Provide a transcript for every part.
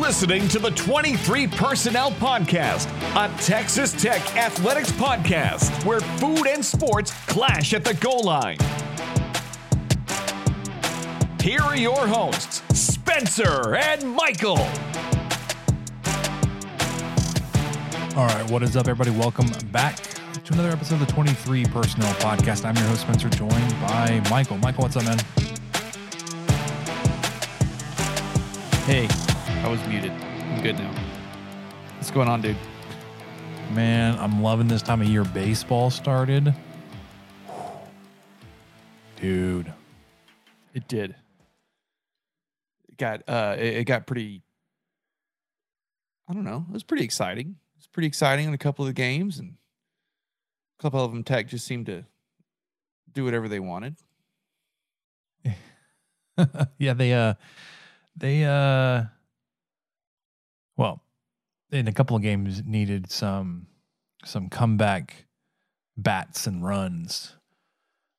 Listening to the 23 Personnel Podcast, a Texas Tech athletics podcast where food and sports clash at the goal line. Here are your hosts, Spencer and Michael. All right, what is up, everybody? Welcome back to another episode of the 23 Personnel Podcast. I'm your host, Spencer, joined by Michael. Michael, what's up, man? Hey, I was muted. I'm good now. What's going on, dude? Man, I'm loving this time of year baseball started. Dude, It did. It got uh it, it got pretty I don't know. It was pretty exciting. It was pretty exciting in a couple of the games and a couple of them tech just seemed to do whatever they wanted. yeah, they uh they uh well, in a couple of games needed some some comeback bats and runs.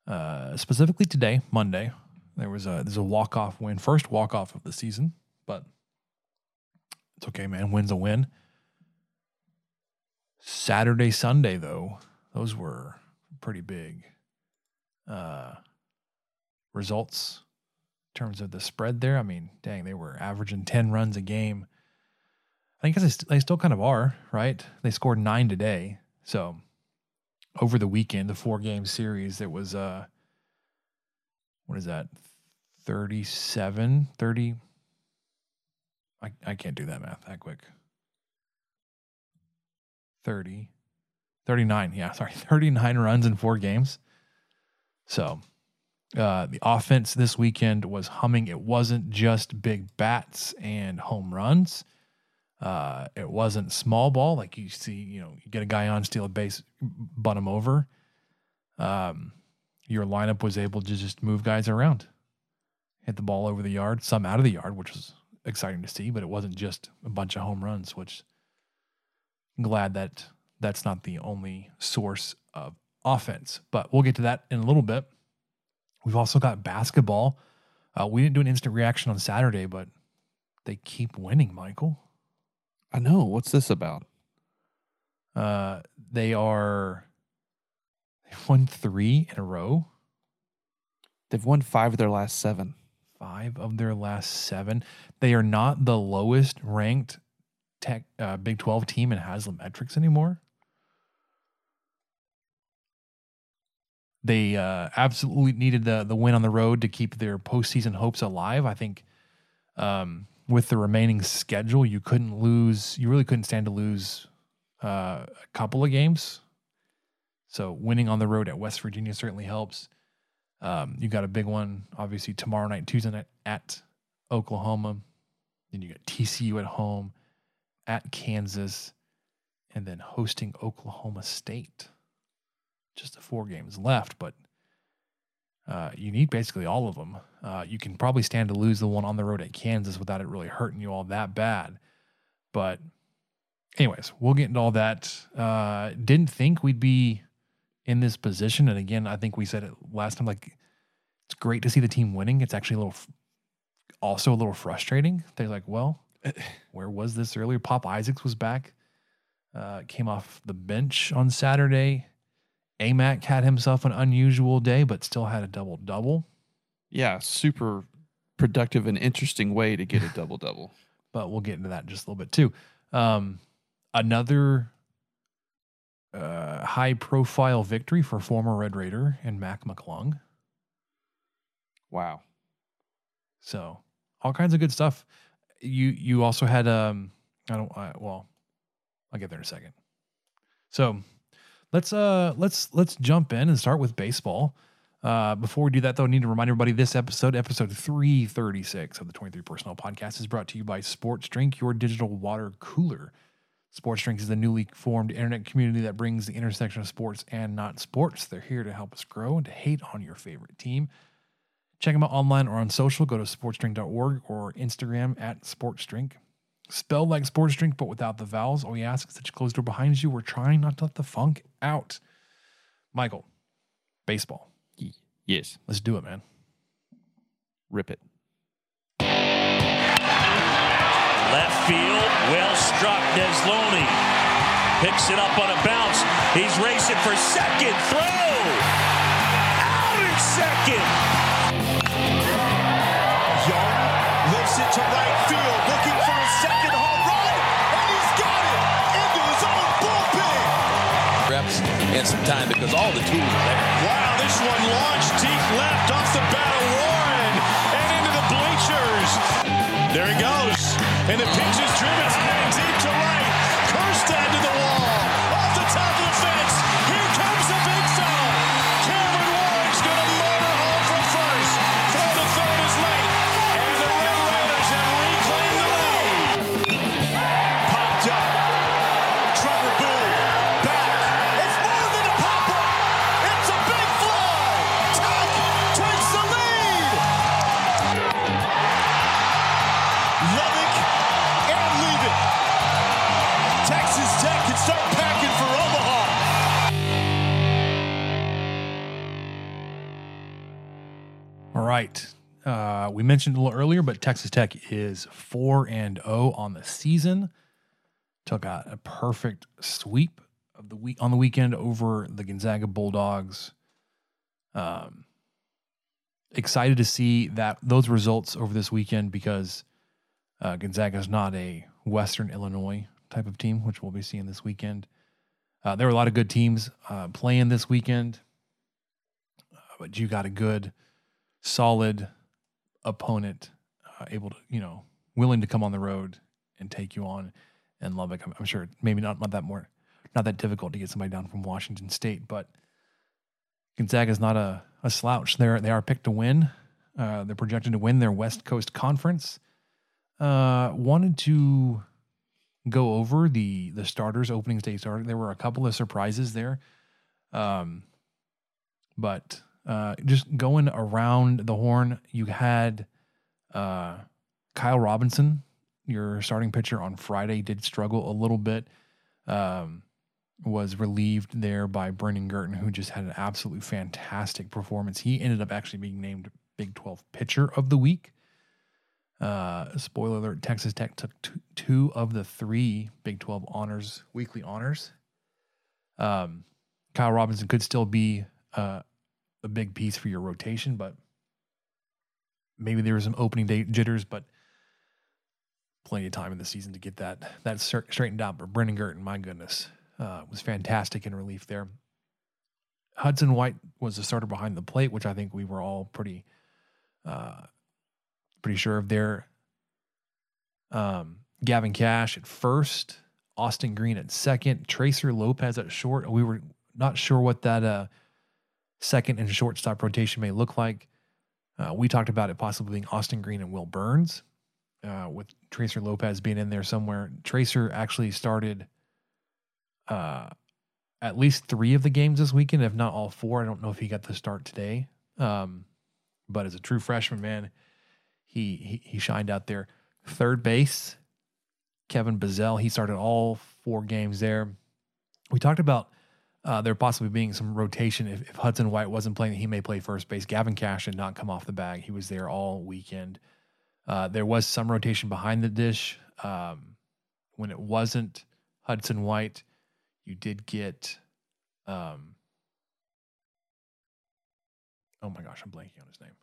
Uh specifically today, Monday, there was a there's a walk-off win, first walk-off of the season, but it's okay, man. Win's a win. Saturday, Sunday though, those were pretty big uh results in terms of the spread there. I mean, dang, they were averaging 10 runs a game. I guess they, st- they still kind of are, right? They scored nine today. So over the weekend, the four game series, it was, uh, what is that? 37, 30. I, I can't do that math that quick. 30, 39. Yeah, sorry. 39 runs in four games. So uh, the offense this weekend was humming. It wasn't just big bats and home runs. Uh, it wasn't small ball like you see. You know, you get a guy on, steal a base, butt him over. Um, your lineup was able to just move guys around, hit the ball over the yard, some out of the yard, which was exciting to see. But it wasn't just a bunch of home runs. Which I'm glad that that's not the only source of offense. But we'll get to that in a little bit. We've also got basketball. Uh, we didn't do an instant reaction on Saturday, but they keep winning, Michael. I know. What's this about? Uh, they are they've won three in a row, They've won 5 of their last 7. five of their last seven. They are not the lowest ranked tech uh, Big Twelve team in Haslam metrics anymore. They uh, absolutely needed the the win on the road to keep their postseason hopes alive. I think um, with the remaining schedule, you couldn't lose. You really couldn't stand to lose uh, a couple of games. So winning on the road at West Virginia certainly helps. Um, you got a big one, obviously tomorrow night, Tuesday night at Oklahoma. Then you got TCU at home, at Kansas, and then hosting Oklahoma State. Just the four games left, but uh, you need basically all of them. Uh, you can probably stand to lose the one on the road at Kansas without it really hurting you all that bad. But, anyways, we'll get into all that. Uh, didn't think we'd be in this position. And again, I think we said it last time like, it's great to see the team winning. It's actually a little, f- also a little frustrating. They're like, well, where was this earlier? Pop Isaacs was back, uh, came off the bench on Saturday. Aimaq had himself an unusual day, but still had a double double. Yeah, super productive and interesting way to get a double double. But we'll get into that in just a little bit too. Um, another uh, high profile victory for former Red Raider and Mac McClung. Wow. So all kinds of good stuff. You you also had um I don't I, well I'll get there in a second. So let's uh let's let's jump in and start with baseball. Uh, before we do that, though, I need to remind everybody this episode, episode 336 of the 23 Personnel Podcast, is brought to you by Sports Drink, your digital water cooler. Sports Drink is the newly formed internet community that brings the intersection of sports and not sports. They're here to help us grow and to hate on your favorite team. Check them out online or on social. Go to sportsdrink.org or Instagram at sportsdrink. Spelled like sports drink, but without the vowels. Oh, All we ask is that you close the door behind you. We're trying not to let the funk out. Michael, baseball. Yes. Let's do it, man. Rip it. Left field, well struck. Desloni picks it up on a bounce. He's racing for second. Throw! Out in second! And some time because all the tools are there. Wow, this one launched deep left off the bat of Warren and into the bleachers. There he goes, and the pitch is driven deep to right. Right. Uh, we mentioned a little earlier, but Texas Tech is 4 and 0 on the season. Took a, a perfect sweep of the week on the weekend over the Gonzaga Bulldogs. Um, excited to see that those results over this weekend because uh, Gonzaga is not a Western Illinois type of team, which we'll be seeing this weekend. Uh, there were a lot of good teams uh, playing this weekend, uh, but you got a good, solid opponent, uh, able to, you know, willing to come on the road and take you on. And Lubbock, I'm, I'm sure maybe not, not that more, not that difficult to get somebody down from Washington State, but Gonzaga is not a, a slouch. They're they are picked to win. Uh, they're projected to win their West Coast Conference. Uh, wanted to go over the the starters opening day starter. There were a couple of surprises there, um, but uh, just going around the horn, you had uh, Kyle Robinson, your starting pitcher on Friday, did struggle a little bit. Um, was relieved there by Brendan Girton, who just had an absolutely fantastic performance. He ended up actually being named Big 12 Pitcher of the Week. Uh, spoiler alert: Texas Tech took two, two of the three Big 12 honors, weekly honors. Um, Kyle Robinson could still be uh, a big piece for your rotation, but maybe there was some opening day jitters, but plenty of time in the season to get that that straightened out. But Brendan Girton, my goodness, uh, was fantastic in relief there. Hudson White was the starter behind the plate, which I think we were all pretty uh, pretty sure of there. Um, Gavin Kash at first, Austin Green at second, Tracer Lopez at short. We were not sure what that uh, second and shortstop rotation may look like. Uh, we talked about it possibly being Austin Green and Will Burns, uh, with Tracer Lopez being in there somewhere. Tracer actually started uh, at least three of the games this weekend, if not all four. I don't know if he got the start today, um, but as a true freshman, man, he, he he shined out there. Third base, Kevin Bazzell. He started all four games there. We talked about uh, there possibly being some rotation if, if Hudson White wasn't playing. He may play first base. Gavin Kash did not come off the bag. He was there all weekend. Uh, there was some rotation behind the dish um, when it wasn't Hudson White. You did get. Um, oh my gosh, I'm blanking on his name.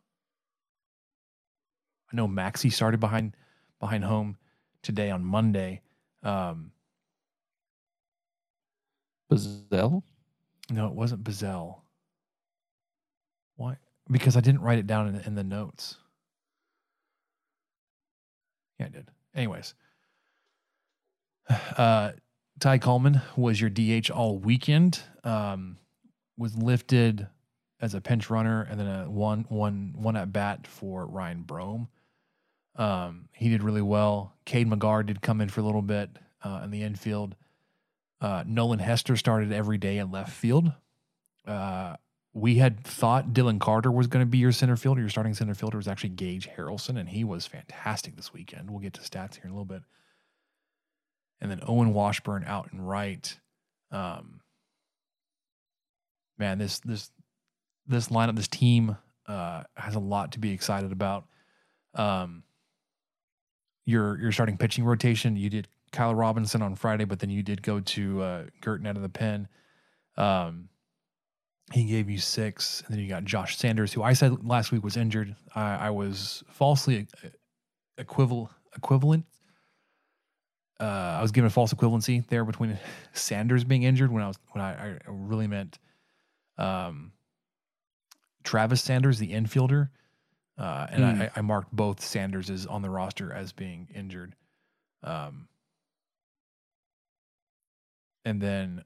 I know Maxi started behind behind home today on Monday. Um, Bazzell? No, it wasn't Bazzell. Why? Because I didn't write it down in, in the notes. Yeah, I did. Anyways, uh, Ty Coleman was your DH all weekend. Um, was lifted as a pinch runner, and then a one one one at bat for Ryan Brome. Um, he did really well. Cade McGar did come in for a little bit uh, in the infield. Uh, Nolan Hester started every day at left field. Uh, we had thought Dylan Carter was going to be your center fielder. Your starting center fielder was actually Gage Harrelson, and he was fantastic this weekend. We'll get to stats here in a little bit. And then Owen Washburn out and right. Um, man, this this this lineup, this team uh, has a lot to be excited about. Um, your your starting pitching rotation, you did Kyle Robinson on Friday, but then you did go to uh, Girton out of the pen. Um, he gave you six, and then you got Josh Sanders, who I said last week was injured. I, I was falsely equivalent equivalent. Uh, I was given a false equivalency there between Sanders being injured when I was when I, I really meant um, Travis Sanders, the infielder, uh, and Mm. I, I marked both Sanderses on the roster as being injured. Um, and then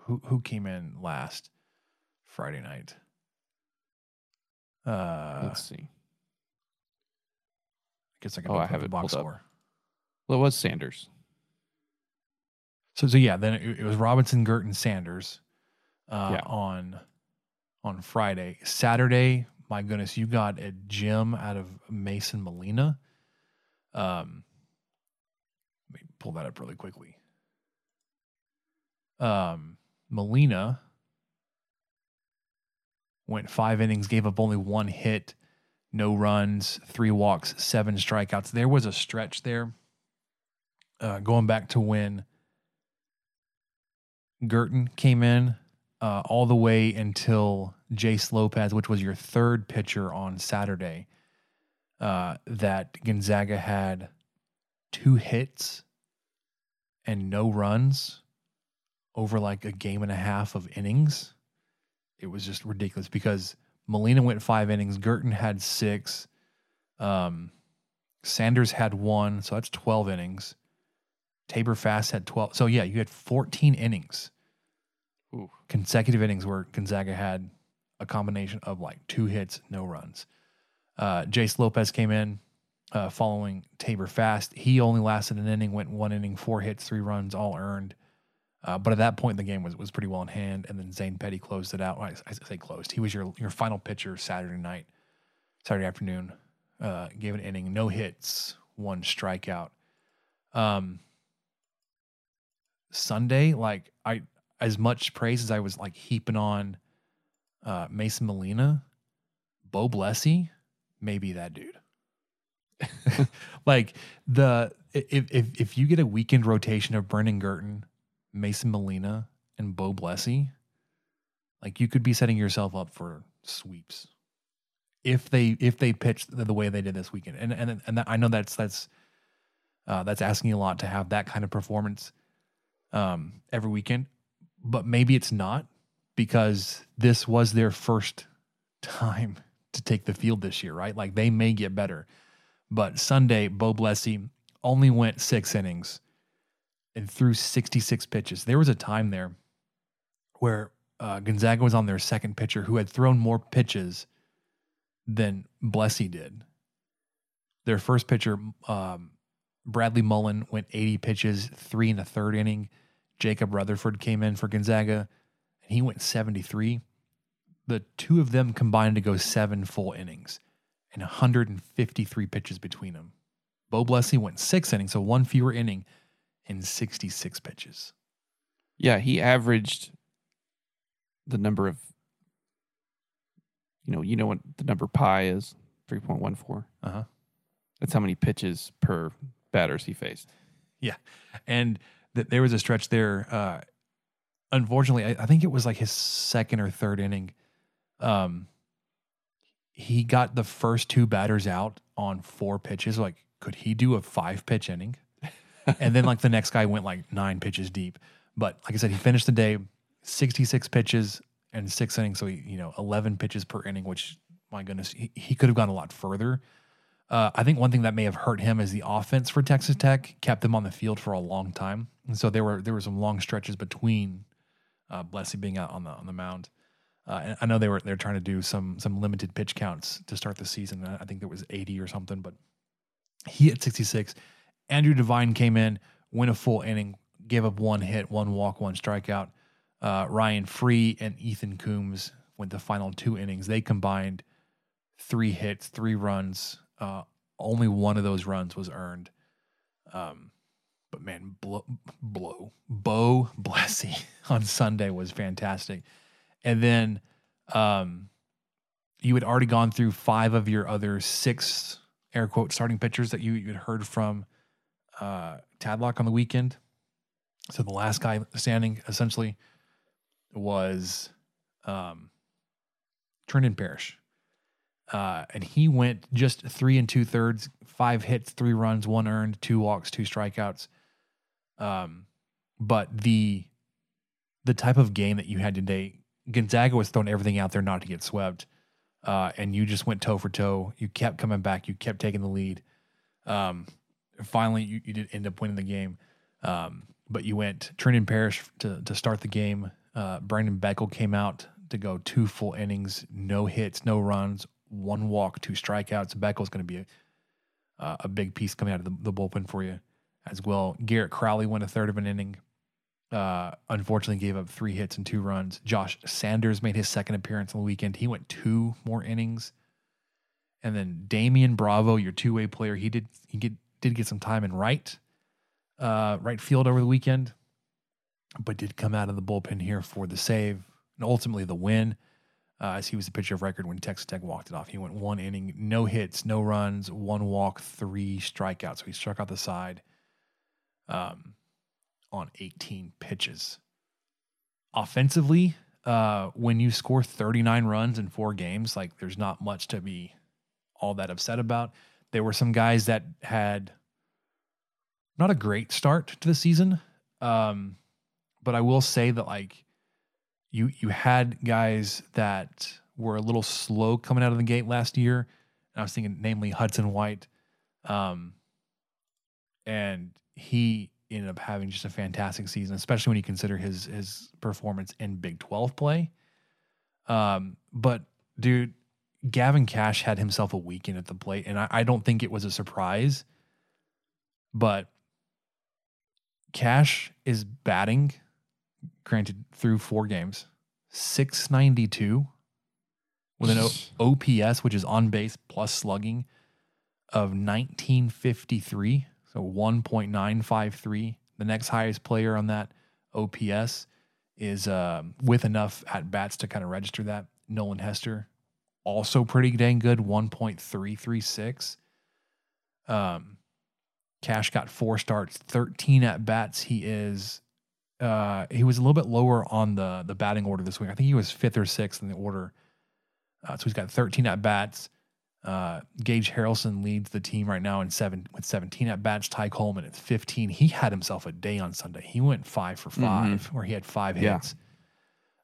who who came in last Friday night? Uh, Let's see. I guess I can Oh, I have the it box pulled up. Well, it was Sanders. So so yeah, then it, it was Robinson, Girton, Sanders uh, Yeah. on on Friday. Saturday, my goodness, you got a Jim out of Mason Molina. Um, let me pull that up really quickly. Um, Molina went five innings, gave up only one hit, no runs, three walks, seven strikeouts. There was a stretch there, uh, going back to when Girton came in, uh, all the way until Jace Lopez, which was your third pitcher on Saturday, uh, that Gonzaga had two hits and no runs over like a game and a half of innings. It was just ridiculous because Molina went five innings, Girton had six, um, Sanders had one, so that's 12 innings. Tabor Fast had 12. So, yeah, you had 14 innings, Ooh. consecutive innings where Gonzaga had a combination of like two hits, no runs. Uh, Jace Lopez came in uh, following Tabor Fast. He only lasted an inning, went one inning, four hits, three runs, all earned. Uh, but at that point, the game was was pretty well in hand, and then Zane Petty closed it out. Well, I, I say closed. He was your your final pitcher Saturday night, Saturday afternoon. Uh, gave an inning, no hits, one strikeout. Um, Sunday, like I, as much praise as I was like heaping on uh, Mason Molina, Bo Blessy, maybe that dude. like the if if if you get a weekend rotation of Brendan Girton, Mason Molina, and Bo Blessy, like you could be setting yourself up for sweeps if they if they pitch the, the way they did this weekend. And and and I know that's that's uh, that's asking a lot to have that kind of performance um, every weekend, but maybe it's not because this was their first time to take the field this year, right? Like they may get better. But Sunday, Bo Blessy only went six innings and threw 66 pitches. There was a time there where uh, Gonzaga was on their second pitcher who had thrown more pitches than Blessy did. Their first pitcher, um, Bradley Mullen, went 80 pitches, three in a third inning. Jacob Rutherford came in for Gonzaga, and he went 73. The two of them combined to go seven full innings and 153 pitches between them. Bo Blessy went six innings, so one fewer inning and 66 pitches. Yeah, he averaged the number of you know, you know what the number pi is? 3.14. Uh-huh. That's how many pitches per batters he faced. Yeah. And th- there was a stretch there. Uh, unfortunately, I, I think it was like his second or third inning. Um, he got the first two batters out on four pitches. Like, could he do a five pitch inning? And then, like, the next guy went like nine pitches deep. But like I said, he finished the day 66 pitches and six innings. So, he, you know, 11 pitches per inning, which, my goodness, he, he could have gone a lot further. Uh, I think one thing that may have hurt him is the offense for Texas Tech kept them on the field for a long time, and so there were there were some long stretches between uh, Blessy being out on the on the mound. Uh, and I know they were they're trying to do some some limited pitch counts to start the season. I think there was 80 or something, but he hit 66. Andrew Devine came in, went a full inning, gave up one hit, one walk, one strikeout. Uh, Ryan Free and Ethan Coombs went the final two innings. They combined three hits, three runs. Uh, only one of those runs was earned. Um, but man, blow, blow, Bo Blessy on Sunday was fantastic. And then um, you had already gone through five of your other six air quote starting pitchers that you you had heard from uh, Tadlock on the weekend. So the last guy standing essentially was um, Trenton Parrish. Uh, and he went just three and two thirds, five hits, three runs, one earned, two walks, two strikeouts. Um, but the the type of game that you had today, Gonzaga was throwing everything out there not to get swept, uh, and you just went toe for toe. You kept coming back. You kept taking the lead. Um, finally, you, you did end up winning the game, um, but you went Trenton Parrish to to start the game. Uh, Brandon Beckel came out to go two full innings, no hits, no runs, one walk, two strikeouts. Beckel's going to be a, uh, a big piece coming out of the, the, bullpen for you as well. Garrett Crowley went a third of an inning. Uh, unfortunately, gave up three hits and two runs. Josh Sanders made his second appearance on the weekend. He went two more innings. And then Damian Bravo, your two way player, he did he get, did get some time in right uh, right field over the weekend, but did come out of the bullpen here for the save and ultimately the win uh, as he was the pitcher of record when Texas Tech walked it off. He went one inning, no hits, no runs, one walk, three strikeouts. So he struck out the side um, on 18 pitches. Offensively, uh, when you score 39 runs in four games, like there's not much to be all that upset about. There were some guys that had not a great start to the season, um, but I will say that like you you had guys that were a little slow coming out of the gate last year. And I was thinking, namely Hudson White, um, and he ended up having just a fantastic season, especially when you consider his his performance in Big Twelve play. Um, but dude, Gavin Kash had himself a weekend at the plate, and I, I don't think it was a surprise. But Kash is batting granted through four games, 692 with an o- OPS, which is on base plus slugging of 1953. So 1.953. The next highest player on that OPS is uh, with enough at bats to kind of register that. Nolan Hester, also pretty dang good, 1.336. Um, Kash got four starts, 13 at bats. He is uh, he was a little bit lower on the the batting order this week. I think he was fifth or sixth in the order. Uh, so he's got 13 at bats. Uh, Gage Harrelson leads the team right now in seven with 17 at bats. Ty Coleman at 15. He had himself a day on Sunday. He went five for 5 Mm-hmm. where he had five Yeah. hits.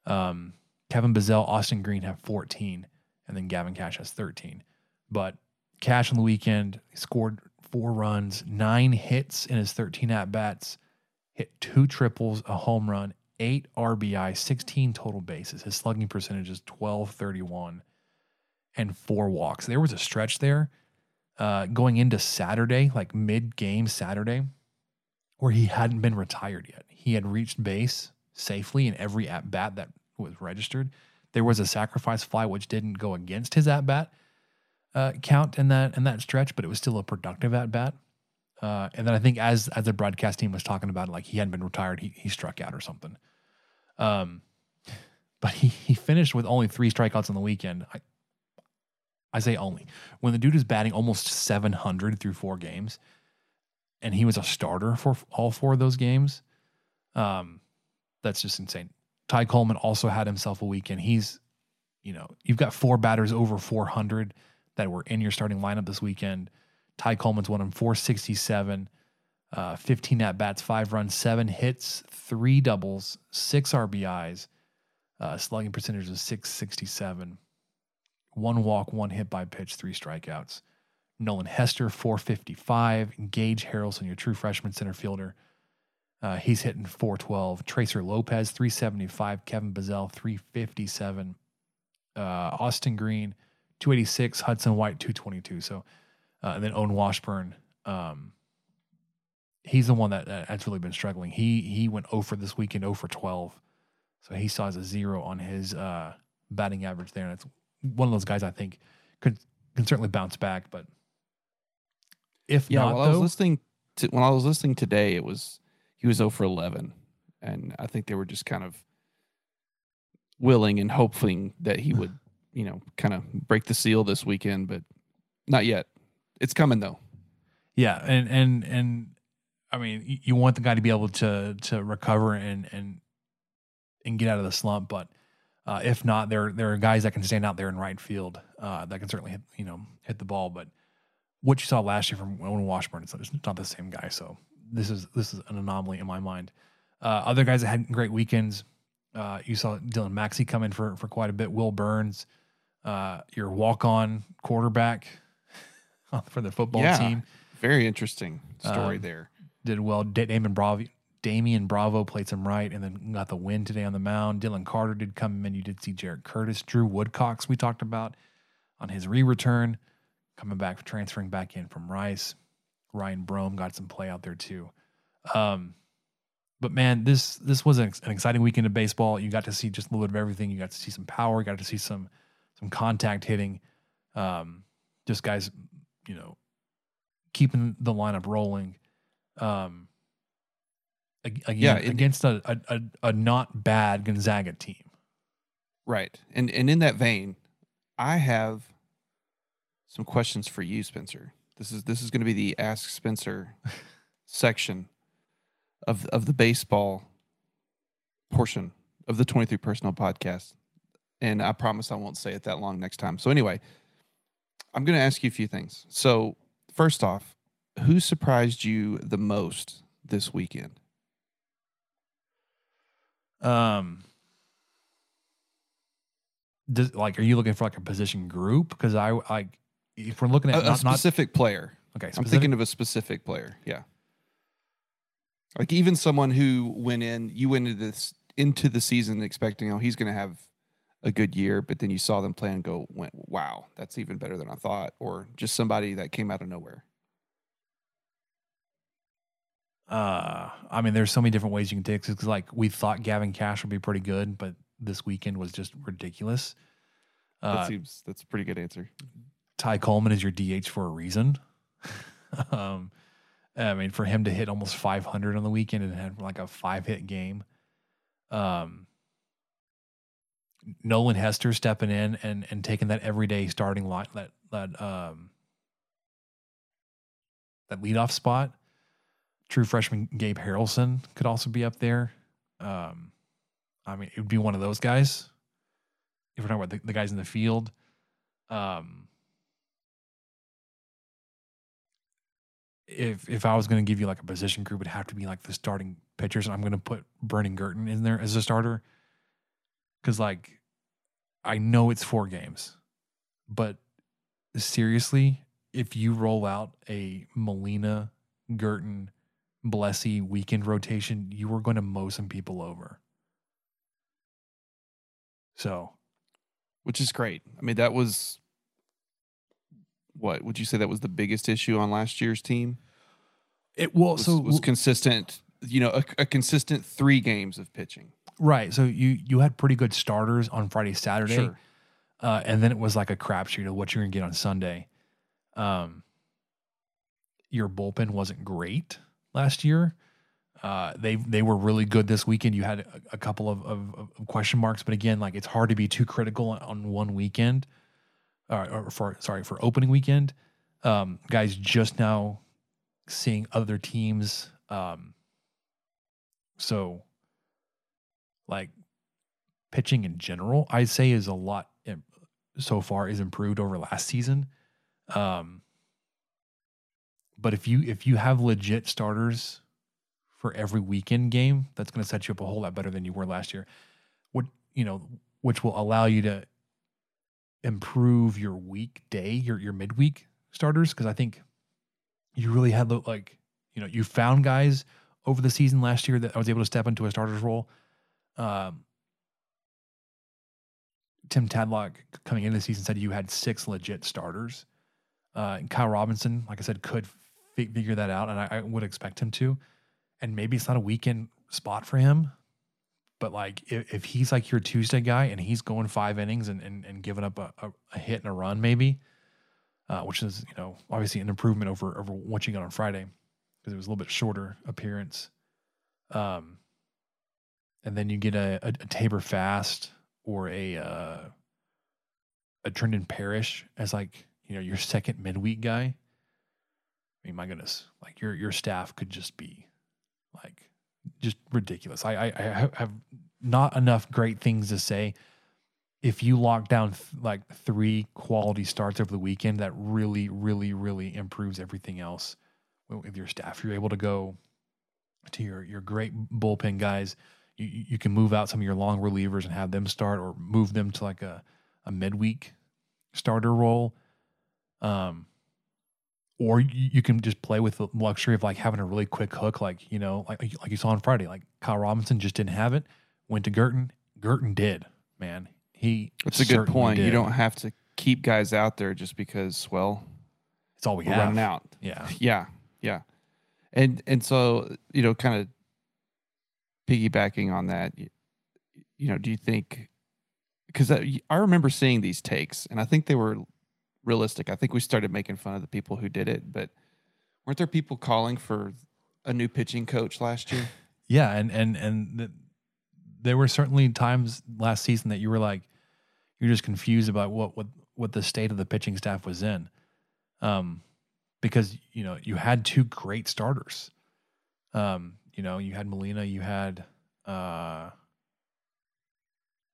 Um, Kevin Bazzell, Austin Green have 14, and then Gavin Kash has 13. But Kash on the weekend scored four runs, nine hits in his 13 at bats hit two triples, a home run, eight RBI, 16 total bases. His slugging percentage is 1231 and four walks. There was a stretch there uh, going into Saturday, like mid game Saturday, where he hadn't been retired yet. He had reached base safely in every at bat that was registered. There was a sacrifice fly which didn't go against his at bat uh, count in that in that stretch, but it was still a productive at bat. Uh, and then I think as as the broadcast team was talking about like he hadn't been retired, he he struck out or something. Um, but he he finished with only three strikeouts on the weekend. I I say only when the dude is batting almost 700 through four games, and he was a starter for all four of those games. Um, that's just insane. Ty Coleman also had himself a weekend. He's, you know, you've got four batters over 400 that were in your starting lineup this weekend. Ty Coleman's of them, 467, uh, 15 at bats, five runs, seven hits, three doubles, six RBIs, uh, slugging percentage of 667, one walk, one hit by pitch, three strikeouts. Nolan Hester, 455. Gage Harrelson, your true freshman center fielder. Uh, he's hitting 412. Tracer Lopez, 375. Kevin Bazzell, 357. uh, Austin Green, 286, Hudson White, 222. So, uh, and then Owen Washburn, um, he's the one that, that's really been struggling. He he went 0 for this weekend, 0 for 12. So he saw as a zero on his uh, batting average there. And it's one of those guys I think could can certainly bounce back, but if Yeah, not, while I was listening to when I was listening today, it was he was 0 for 11, and I think they were just kind of willing and hoping that he would, you know, kind of break the seal this weekend, but not yet. It's coming though. Yeah, and and and I mean, you, want the guy to be able to to recover and and and get out of the slump, but uh, if not, there there are guys that can stand out there in right field uh, that can certainly hit you know hit the ball. But what you saw last year from Owen Washburn, it's, it's not the same guy. So this is this is an anomaly in my mind. Uh, other guys that had great weekends. Uh, you saw Dylan Maxey come in for for quite a bit. Will Burns, uh, your walk on quarterback for the football Yeah. team Very interesting story Um, there. did well. Da- Damon Bravo, Damian Bravo played some right, and then got the win today on the mound. Dylan Carter did come in. You did see Jarrett Curtis, Drew Woodcox. We talked about on his re-return, coming back, transferring back in from Rice. Ryan Brome got some play out there too. Um, but man, this this was an, exciting weekend of baseball. You got to see just a little bit of everything. You got to see some power. You got to see some some contact hitting. Um, just guys, you know, keeping the lineup rolling. Um, again, Yeah, it- against a, a, a, a not bad Gonzaga team. Right. And and in that vein, I have some questions for you, Spencer. This is this is going to be the Ask Spencer section of of the baseball portion of the 23 Personnel podcast. And I promise I won't say it that long next time. So anyway, I'm going to ask you a few things. So, first off, who surprised you the most this weekend? Um, does, like, are you looking for like a position group? Because I like if we're looking at a not, not specific player. okay, I'm thinking of a specific player. Yeah. Like even someone who went in, you went into this into the season expecting, oh, he's going to have a good year, but then you saw them play and go, went, wow, that's even better than I thought, or just somebody that came out of nowhere. uh, I mean, there's so many different ways you can take this. Because like we thought Gavin Kash would be pretty good, but this weekend was just ridiculous. That Uh, seems that's a pretty good answer. Ty Coleman is your DH for a reason. um, I mean, for him to hit almost 500 on the weekend and have like a five hit game. Um, Nolan Hester stepping in and and taking that everyday starting line that that um that leadoff spot. True freshman Gabe Harrelson could also be up there. Um, I mean, it would be one of those guys. If we're talking about the, the guys in the field, um, if if I was going to give you like a position group, it'd have to be like the starting pitchers. And I'm going to put Brennan Girton in there as a starter because, like, I know it's four games, but seriously, if you roll out a Molina, Girton, Blessy weekend rotation, you are going to mow some people over. So Which is great. I mean, that was what would you say that was the biggest issue on last year's team? it well, Was, so was consistent, you know, a, a consistent three games of pitching. right. So you you had pretty good starters on Friday, Saturday. Sure. uh, and then it was like a crapshoot of what you're gonna get on Sunday. Um, your bullpen wasn't great last year. Uh, they they were really good this weekend. You had a, a couple of, of, of question marks, but again, like it's hard to be too critical on, on one weekend, or for sorry for opening weekend. Um, guys, just now seeing other teams. Um, so, like pitching in general, I'd say is a lot so far is improved over last season. Um, but if you if you have legit starters for every weekend game, that's going to set you up a whole lot better than you were last year. What you know, which will allow you to improve your weekday, your your midweek starters, because I think you really had like you know you found guys over the season last year that I was able to step into a starter's role. Um, Tim Tadlock coming into the season said you had six legit starters. Uh, and Kyle Robinson, like I said, could fi- figure that out, and I, I would expect him to. And maybe it's not a weekend spot for him, but like if, if he's like your Tuesday guy and he's going five innings and, and, and giving up a, a, a hit and a run, maybe, uh, which is you know obviously an improvement over over what you got on Friday because it was a little bit shorter appearance. Um, and then you get a, a, a Tabor Fast or a uh, a Trenton Parrish as like you know your second midweek guy. I mean, my goodness, like your your staff could just be like just ridiculous. I I, I have not enough great things to say. If you lock down th- like three quality starts over the weekend, that really, really, really improves everything else with your staff. You're able to go to your your great bullpen guys. You you can move out some of your long relievers and have them start, or move them to like a a midweek starter role. Um, or you, you can just play with the luxury of like having a really quick hook, like you know, like like you saw on Friday. Like Kyle Robinson just didn't have it. Went to Girton. Girton did. Man, he. It's a good point. You don't have to keep guys out there just because, well, It's all we have. running out. Yeah. Yeah, yeah, and and so you know, kind of piggybacking on that, you, you know, do you think? Because I, I remember seeing these takes, and I think they were realistic. I think we started making fun of the people who did it, but weren't there people calling for a new pitching coach last year? Yeah, and and and th- there were certainly times last season that you were like, you're just confused about what what what the state of the pitching staff was in, um, because you know you had two great starters, um, you know you had Molina, you had, uh,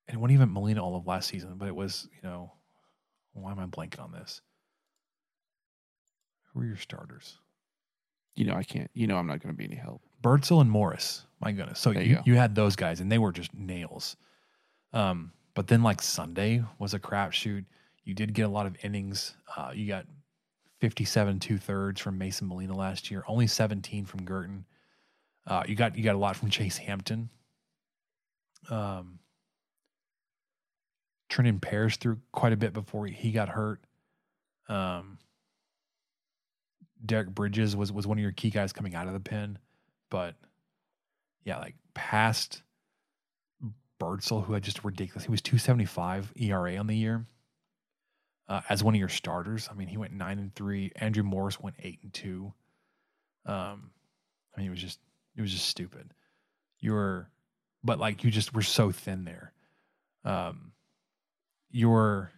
and it wasn't even Molina all of last season, but it was you know, why am I blanking on this? Who were your starters? You know, I can't. You know, I'm not going to be any help. Birdsell and Morris. My goodness. So you, you you, had those guys and they were just nails. Um, but then like Sunday was a crapshoot. You did get a lot of innings. Uh, you got 57 two thirds from Mason Molina last year, only 17 from Girton. Uh, you got you got a lot from Chase Hampton. Um, Trenton Parrish threw quite a bit before he, he got hurt. Um, Derek Bridges was was one of your key guys coming out of the pen, but yeah, like past Birdsell, who had just ridiculous. He was two seventy five ERA on the year. Uh, as one of your starters, I mean, he went nine and three. Andrew Morris went eight and two. Um, I mean, it was just it was just stupid. You were, but like you just were so thin there. Um, your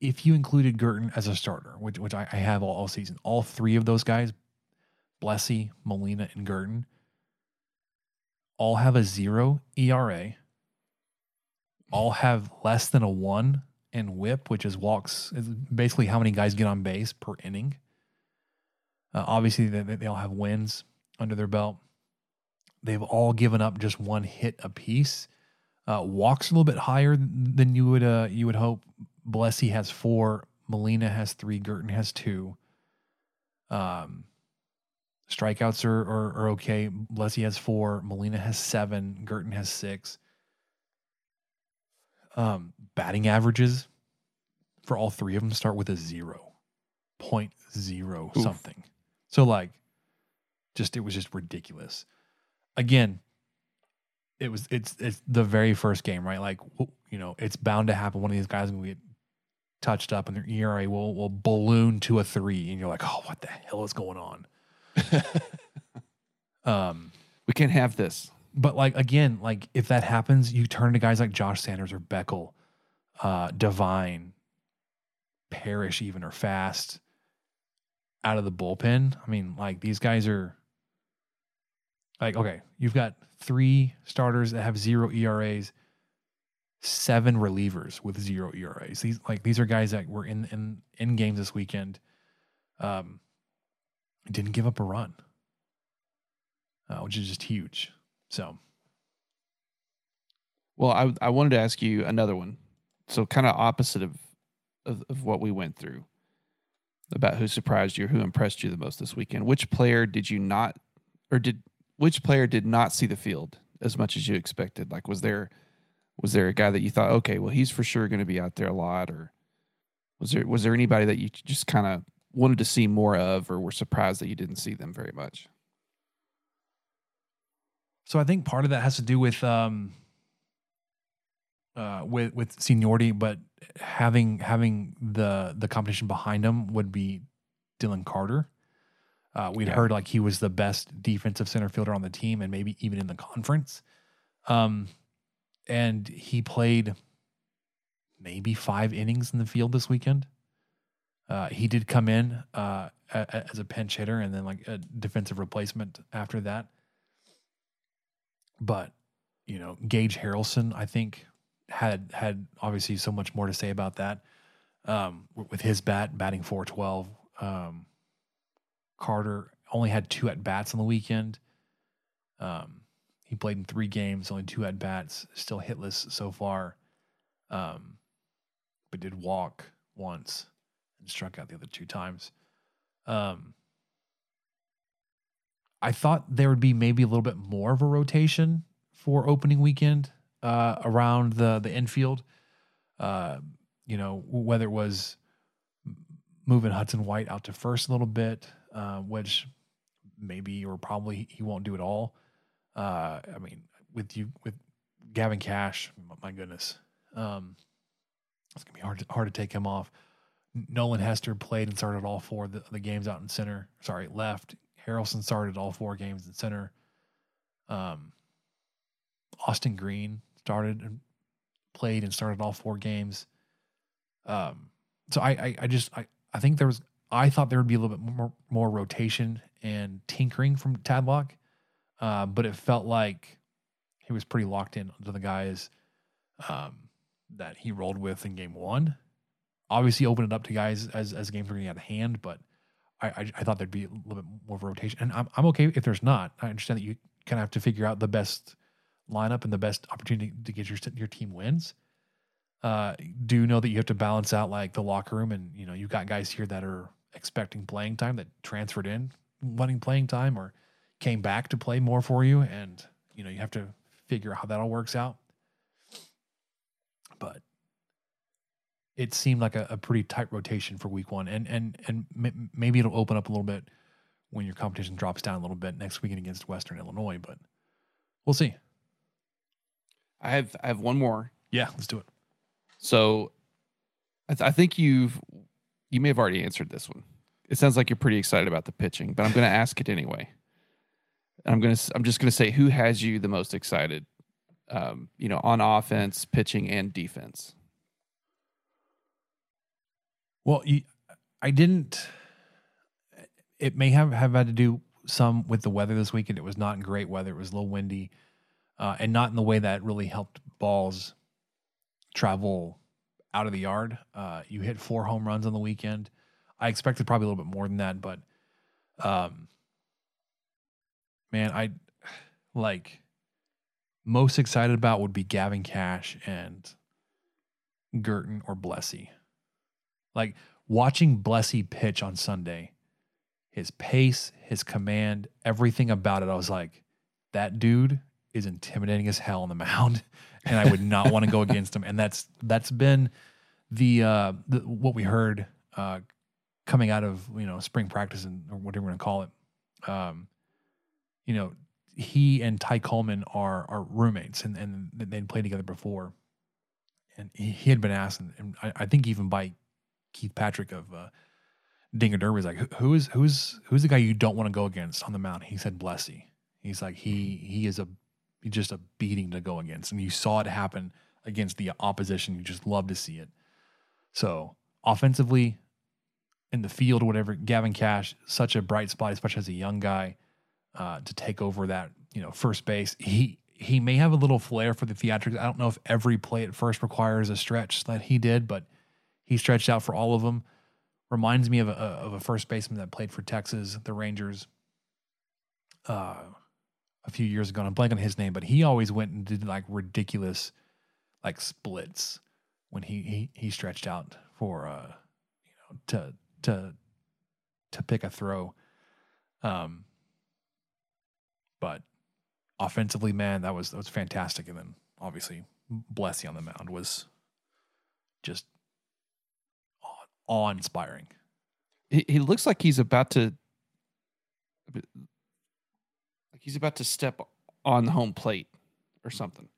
if you included Girton as a starter, which which I, I have all, all season, all three of those guys, Blessy, Molina, and Girton, all have a zero ERA. All have less than a one in WHIP, which is walks, is basically how many guys get on base per inning. Uh, obviously, they, they all have wins under their belt. They've all given up just one hit apiece. Uh, walks a little bit higher than you would uh, you would hope. Blessy has four. Molina has three. Girton has two. Um, strikeouts are, are, are okay. Blessy has four. Molina has seven. Girton has six. Um, batting averages for all three of them start with a zero, point zero Oof. something. So like, just it was just ridiculous. Again, it was it's it's the very first game, right? Like you know, it's bound to happen. One of these guys will get touched up, and their ERA will will balloon to a three, and you're like, oh, what the hell is going on? um, We can't have this. but like again, like if that happens, you turn to guys like Josh Sanders or Beckel, uh, Devine, Parrish, even or Fast out of the bullpen. I mean, like these guys are like okay, you've got three starters that have zero ERAs, seven relievers with zero ERAs. These like these are guys that were in in in games this weekend. Um, didn't give up a run, uh, which is just huge. So Well, I I wanted to ask you another one. So kind of opposite of, of of what we went through about who surprised you or who impressed you the most this weekend. Which player did you not or did which player did not see the field as much as you expected? Like, was there was there a guy that you thought, okay, well, he's for sure going to be out there a lot, or was there was there anybody that you just kind of wanted to see more of, or were surprised that you didn't see them very much? So I think part of that has to do with um uh with with seniority, but having having the the competition behind him would be Dylan Carter. Uh, we'd Yeah. heard like he was the best defensive center fielder on the team and maybe even in the conference. Um, and he played maybe five innings in the field this weekend. Uh, he did come in uh, as a pinch hitter and then like a defensive replacement after that. But you know, Gage Harrelson, I think had had obviously so much more to say about that. Um, with his bat batting 412, um, Carter only had two at bats on the weekend. Um, he played in three games, only two at bats, still hitless so far. Um, but did walk once and struck out the other two times. Um, I thought there would be maybe a little bit more of a rotation for opening weekend uh, around the the infield. Uh, you know, whether it was moving Hudson White out to first a little bit, uh, which maybe or probably he won't do at all. Uh, I mean, with you with Gavin Kash, my goodness, um, it's gonna be hard to, hard to take him off. Nolan Hester played and started all four of the, the games out in center. Sorry, left. Harrelson started all four games in center. Um, Austin Green started and played and started all four games. Um, so I, I, I just, I, I think there was, I thought there would be a little bit more, more rotation and tinkering from Tadlock, uh, but it felt like he was pretty locked in to the guys um, that he rolled with in game one. Obviously, opened it up to guys as as games were getting out of hand, but I, I, I thought there'd be a little bit more of a rotation, and I'm I'm okay if there's not. I understand that you kind of have to figure out the best lineup and the best opportunity to get your your team wins. Uh, do know that you have to balance out like the locker room, and you know you've got guys here that are expecting playing time that transferred in wanting playing time or came back to play more for you, and you know you have to figure out how that all works out. But it seemed like a, a pretty tight rotation for week one, and and and m- maybe it'll open up a little bit when your competition drops down a little bit next weekend against Western Illinois, but we'll see. I have I have one more. Yeah, let's do it. So, I, th- I think you've you may have already answered this one. It sounds like you're pretty excited about the pitching, but I'm going to ask it anyway. I'm going to I'm just going to say who has you the most excited? Um, you know, on offense, pitching, and defense. Well, you, I didn't. It may have, have had to do some with the weather this weekend. It was not in great weather. It was a little windy, uh, and not in the way that really helped balls travel out of the yard. Uh, you hit four home runs on the weekend. I expected probably a little bit more than that, but um, man, I like most excited about would be Gavin Kash and Girton or Blessy. Like watching Blessy pitch on Sunday, his pace, his command, everything about it, I was like, that dude is intimidating as hell on the mound, and I would not want to go against him. And that's that's been the uh the, what we heard uh coming out of you know spring practice and or whatever we're gonna call it. Um, you know, he and Ty Coleman are are roommates, and and they'd played together before. And he, had been asked, and, and I, I think even by Keith Patrick of uh, Dinger Derby was like, "Who- "Who is who's who's the guy you don't want to go against on the mound?" He said, "Blessy." He's like he he is a just a beating to go against, and you saw it happen against the opposition. You just love to see it. So offensively, in the field, whatever, Gavin Kash, such a bright spot, especially as a young guy, uh, to take over that you know first base. He he may have a little flair for the theatrics. I don't know if every play at first requires a stretch that he did, but he stretched out for all of them. Reminds me of a, of a first baseman that played for Texas, the Rangers, uh, a few years ago. And I'm blanking on his name, but he always went and did like ridiculous, like splits when he he he stretched out for uh, you know, to to to pick a throw. Um, but offensively, man, that was that was fantastic. And then obviously, Blessy on the mound was just awe inspiring. He, he looks like he's about to like he's about to step on the home plate or something.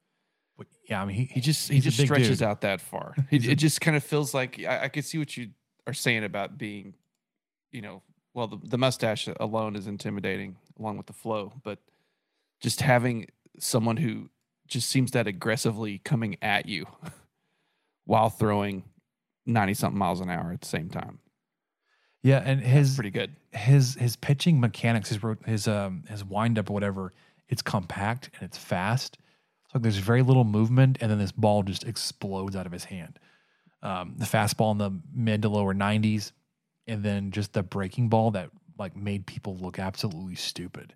But yeah, I mean, he, He just he just stretches dude. out that far. It, it just kind of feels like I, I could see what you are saying about being, you know, well the, the mustache alone is intimidating along with the flow, but just having someone who just seems that aggressively coming at you while throwing ninety something miles an hour at the same time. Yeah, and his Pretty good. his his pitching mechanics, his his um his wind up or whatever, it's compact and it's fast. So there's very little movement, and then this ball just explodes out of his hand. Um, the fastball in the mid to lower 90s, and then just the breaking ball that like made people look absolutely stupid.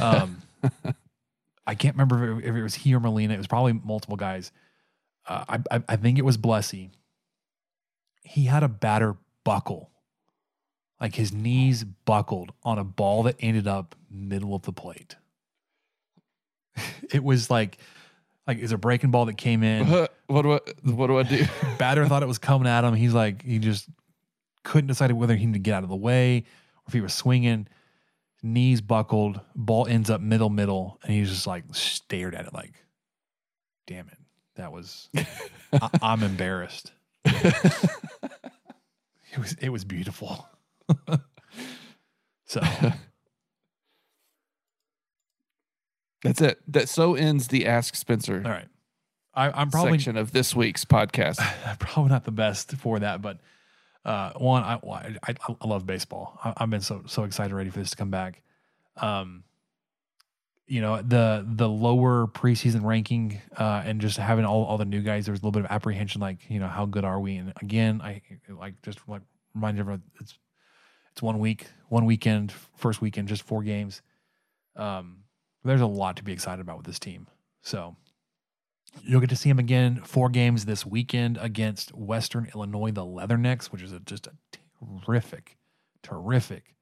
Um, I can't remember if it, if it was he or Molina. It was probably multiple guys. Uh, I, I I think it was Blessy. He had a batter buckle like his knees buckled on a ball that ended up middle of the plate. it was like like it's a breaking ball that came in. what do I what do I do? Batter thought it was coming at him. He's like he just couldn't decide whether he needed to get out of the way or if he was swinging. Knees buckled, ball ends up middle middle, and he's just like stared at it like, "Damn it, that was." I, I'm embarrassed. it was it was beautiful. so That's it. That so ends the Ask Spencer all right, I, I'm probably section of this week's podcast. probably not the best for that, but uh, one, I, I I love baseball. I, I've been so so excited, ready for this to come back. Um, you know the the lower preseason ranking uh, and just having all, all the new guys. There's a little bit of apprehension, like you know how good are we? And again, I like just like remind everyone it's it's one week, one weekend, first weekend, just four games. Um, there's a lot to be excited about with this team. So You'll get to see him again four games this weekend against Western Illinois, the Leathernecks, which is a, just a terrific, terrific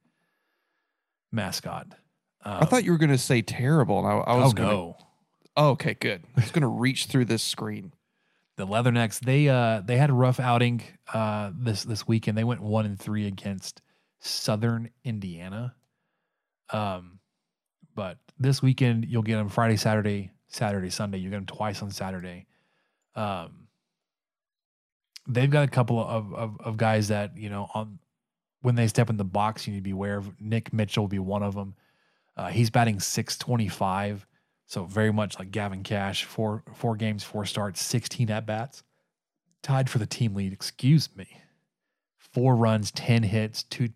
mascot. Um, I thought you were going to say terrible, and I, I was oh gonna, no, Oh, okay, good. I was going to reach through this screen. the Leathernecks they uh they had a rough outing uh this this weekend. They went one and three against Southern Indiana. Um, but this weekend you'll get them Friday, Saturday, Saturday, Sunday. You get them twice on Saturday. Um, they've got a couple of, of of guys that you know on when they step in the box, you need to be aware of. Nick Mitchell will be one of them. Uh, he's batting six twenty five. So very much like Gavin Kash, four four games, four starts, sixteen at bats, tied for the team lead. Excuse me, four runs, ten hits, two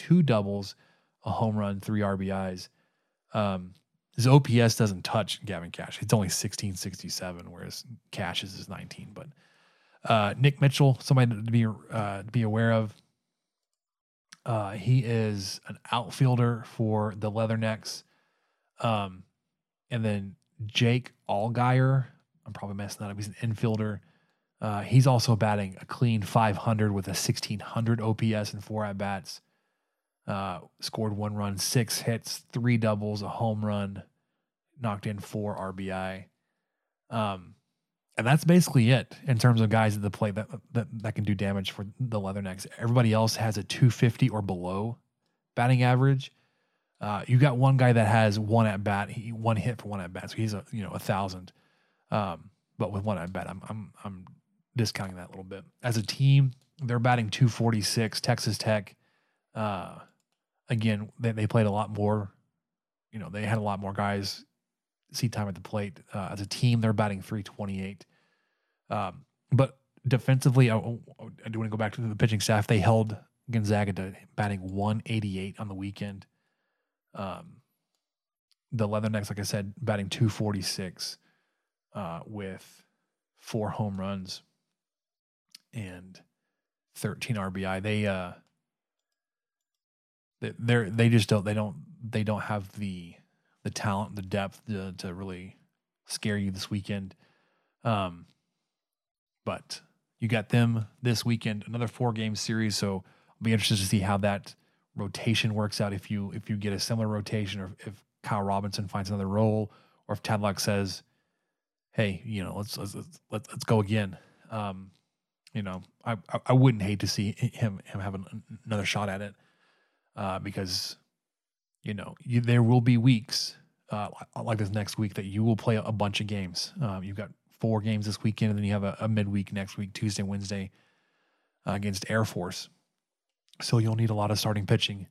two doubles, a home run, three RBIs. Um, his OPS doesn't touch Gavin Kash. It's only sixteen sixty seven, whereas Kash's is nineteen. But uh, Nick Mitchell, somebody to be uh, be aware of. Uh, he is an outfielder for the Leathernecks. Um, and then Jake Allgaier, I'm probably messing that up. He's an infielder. Uh, he's also batting a clean 500 with a 1600 OPS and four at bats. Uh, scored one run, six hits, three doubles, a home run, knocked in four RBI. Um, and that's basically it in terms of guys at the plate that, that that can do damage for the Leathernecks. Everybody else has a 250 or below batting average. Uh, you got one guy that has one at bat, he one hit for one at bat, so he's a you know a thousand. Um, but with one at bat, I'm I'm I'm discounting that a little bit. As a team, they're batting 246. Texas Tech, uh, again, they they played a lot more. You know, they had a lot more guys see time at the plate. Uh, as a team, they're batting 328. Um, but defensively, I, I do want to go back to the pitching staff. They held Gonzaga to batting 188 on the weekend. Um, the Leathernecks, like I said, batting 246 uh, with four home runs and 13 RBI. They uh, they're, they just don't they don't they don't have the the talent, the depth to, to really scare you this weekend. Um, but you got them this weekend, another four game series. So I'll be interested to see how that rotation works out. If you if you get a similar rotation, or if Kyle Robinson finds another role, or if Tadlock says, "Hey, you know, let's let's let's, let's, go again." Um, you know, I, I I wouldn't hate to see him him have an, another shot at it, uh, because you know you, there will be weeks uh, like this next week that you will play a bunch of games. Um, you've got four games this weekend, and then you have a, a midweek next week, Tuesday, Wednesday, uh, against Air Force. So you'll need a lot of starting pitching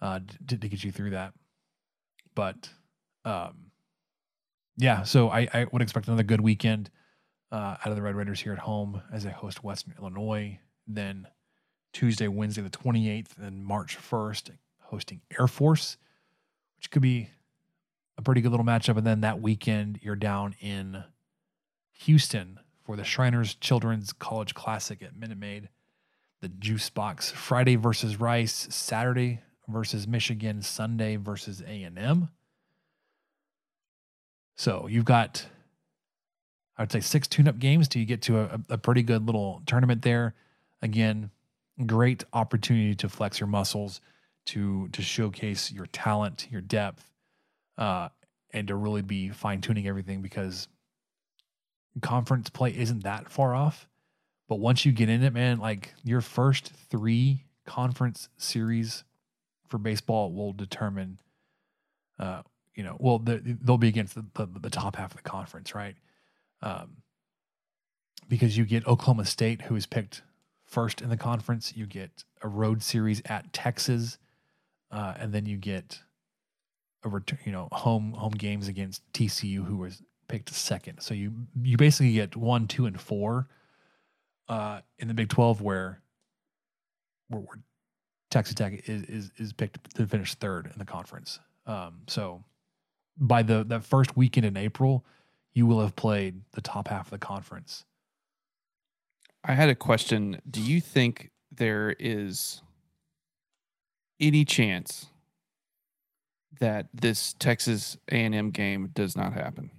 uh, to, to get you through that. But um, yeah, so I, I would expect another good weekend uh, out of the Red Raiders here at home as they host Western Illinois. Then Tuesday, Wednesday, the 28th, and March 1st, hosting Air Force, which could be a pretty good little matchup. And then that weekend, you're down in Houston for the Shriners Children's College Classic at Minute Maid. The Juice Box Friday versus Rice, Saturday versus Michigan, Sunday versus A&M. So you've got, I would say, six tune-up games till you get to a, a pretty good little tournament there. Again, great opportunity to flex your muscles, to to showcase your talent, your depth, uh, and to really be fine tuning everything because conference play isn't that far off. But once you get in it, man, like your first three conference series for baseball will determine, uh, you know, well, the, they'll be against the, the, the, top half of the conference, right? Um, because you get Oklahoma State, who is picked first in the conference. You get a road series at Texas, uh, and then you get a return, you know, home home games against TCU, who was picked second. So you you basically get one, two, and four uh, in the Big Twelve, where, where, where Texas Tech is, is is picked to finish third in the conference. Um, so by the that first weekend in April, you will have played the top half of the conference. I had a question. Do you think there is any chance that this Texas A&M game does not happen?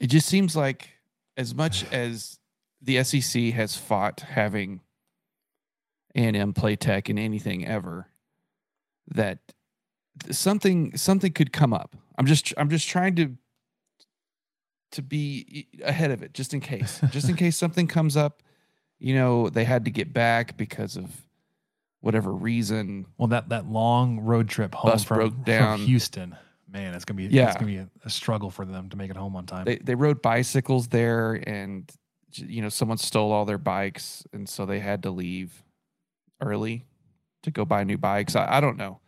It just seems like as much as the SEC has fought having A&M play Tech in anything ever, that something something could come up. I'm just I'm just trying to to be ahead of it just in case. just in case something comes up, you know, they had to get back because of whatever reason. Well, that that long road trip home from, broke down. from Houston, man, it's gonna be Yeah. it's gonna be a, a struggle for them to make it home on time. They they rode bicycles there and you know, someone stole all their bikes and so they had to leave early to go buy new bikes. I, I don't know.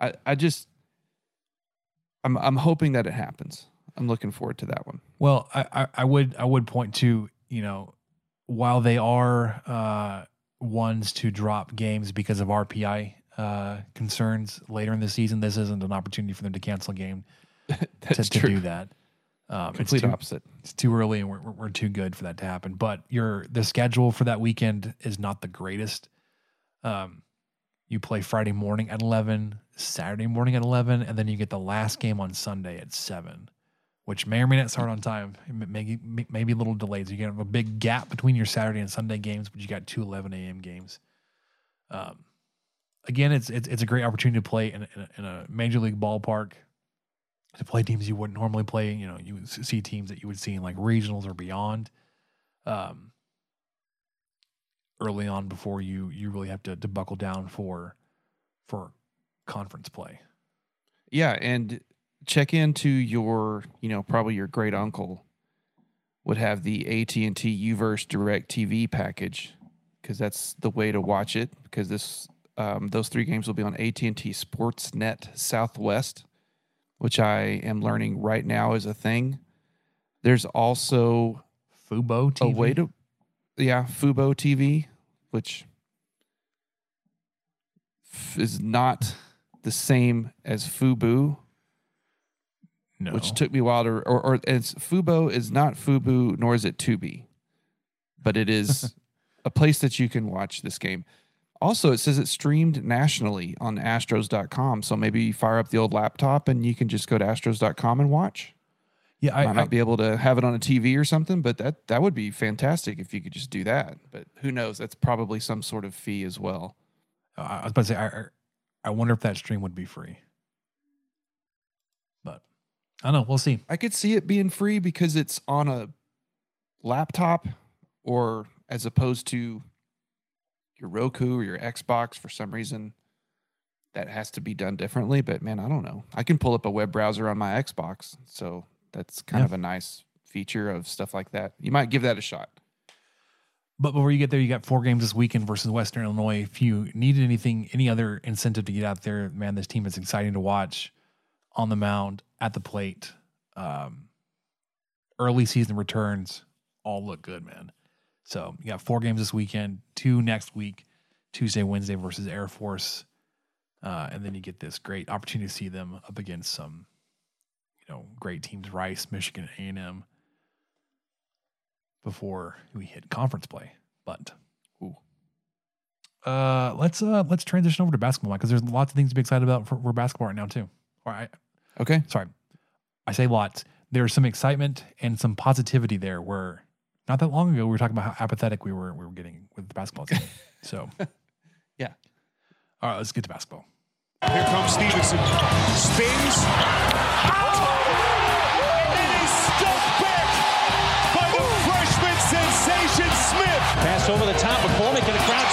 I I just I'm I'm hoping that it happens. I'm looking forward to that one. Well, I, I, I would I would point to you know while they are uh, ones to drop games because of RPI uh, concerns later in the season, this isn't an opportunity for them to cancel a game to, to do that. Um, it's Complete too, opposite. It's too early, and we're, we're we're too good for that to happen. But your the schedule for that weekend is not the greatest. Um, you play Friday morning at eleven, Saturday morning at eleven, and then you get the last game on Sunday at seven, which may or may not start on time. Maybe maybe a little delayed. So you have a big gap between your Saturday and Sunday games, but you got two 11 a.m. games. Um, again, it's it's it's a great opportunity to play in, in, a, in a major league ballpark. To play teams you wouldn't normally play, you know, you see teams that you would see in like regionals or beyond. Um, early on before you you really have to, to buckle down for for conference play. Yeah, and check into your, you know, probably your great uncle would have the AT&T Uverse Direct TV package because that's the way to watch it because this um, those three games will be on AT&T Sportsnet Southwest, which I am learning right now is a thing. There's also Fubo TV. a way to yeah, Fubo TV, which is not the same as Fubu, no. which took me a while to or, or it's Fubo is not Fubu nor is it Tubi, but it is a place that you can watch this game. Also, it says it's streamed nationally on Astros.com. So maybe you fire up the old laptop and you can just go to Astros.com and watch. yeah, I I, might I, not be able to have it on a TV or something, but that that would be fantastic if you could just do that. But who knows? That's probably some sort of fee as well. Uh, I was about to say, I, I I wonder if that stream would be free. I don't know. We'll see. I could see it being free because it's on a laptop or as opposed to your Roku or your Xbox for some reason that has to be done differently. But man, I don't know. I can pull up a web browser on my Xbox. So that's kind Yeah. of a nice feature of stuff like that. You might give that a shot. But before you get there, you got four games this weekend versus Western Illinois. If you needed anything, any other incentive to get out there, man, this team is exciting to watch on the mound, at the plate. Um, early season returns all look good, man. So you got four games this weekend, two next week, Tuesday, Wednesday versus Air Force. Uh, and then you get this great opportunity to see them up against some, you know, great teams, Rice, Michigan, A&M before we hit conference play. But Ooh. uh, let's uh let's transition over to basketball because there's lots of things to be excited about for, for basketball right now too. Or Okay. sorry, I say lots. There's some excitement and some positivity there. Where not that long ago we were talking about how apathetic we were we were getting with the basketball team. so Yeah. all right, let's get to basketball. Here comes Stevenson. Spins. Oh! And then he's stuck back by the freshman sensation Smith. Pass over the top. McCormick in a crowd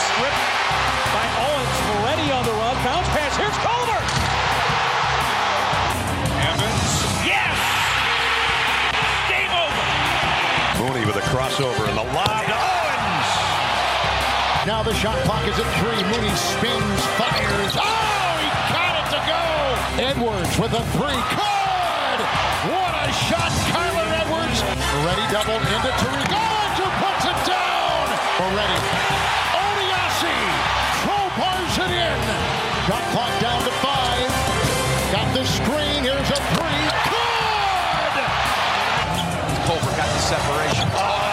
crossover and the lob to Owens. Now the shot clock is at three. Mooney spins, fires. Oh, he got it to go. Edwards with a three. Good. What a shot, Kyler Edwards. Moretti doubled into Tariq. Owens who puts it down. Already. Odiase crowbars it in. Shot clock down to five. Got the screen. Here's a three. Good. Culver got the separation. Oh,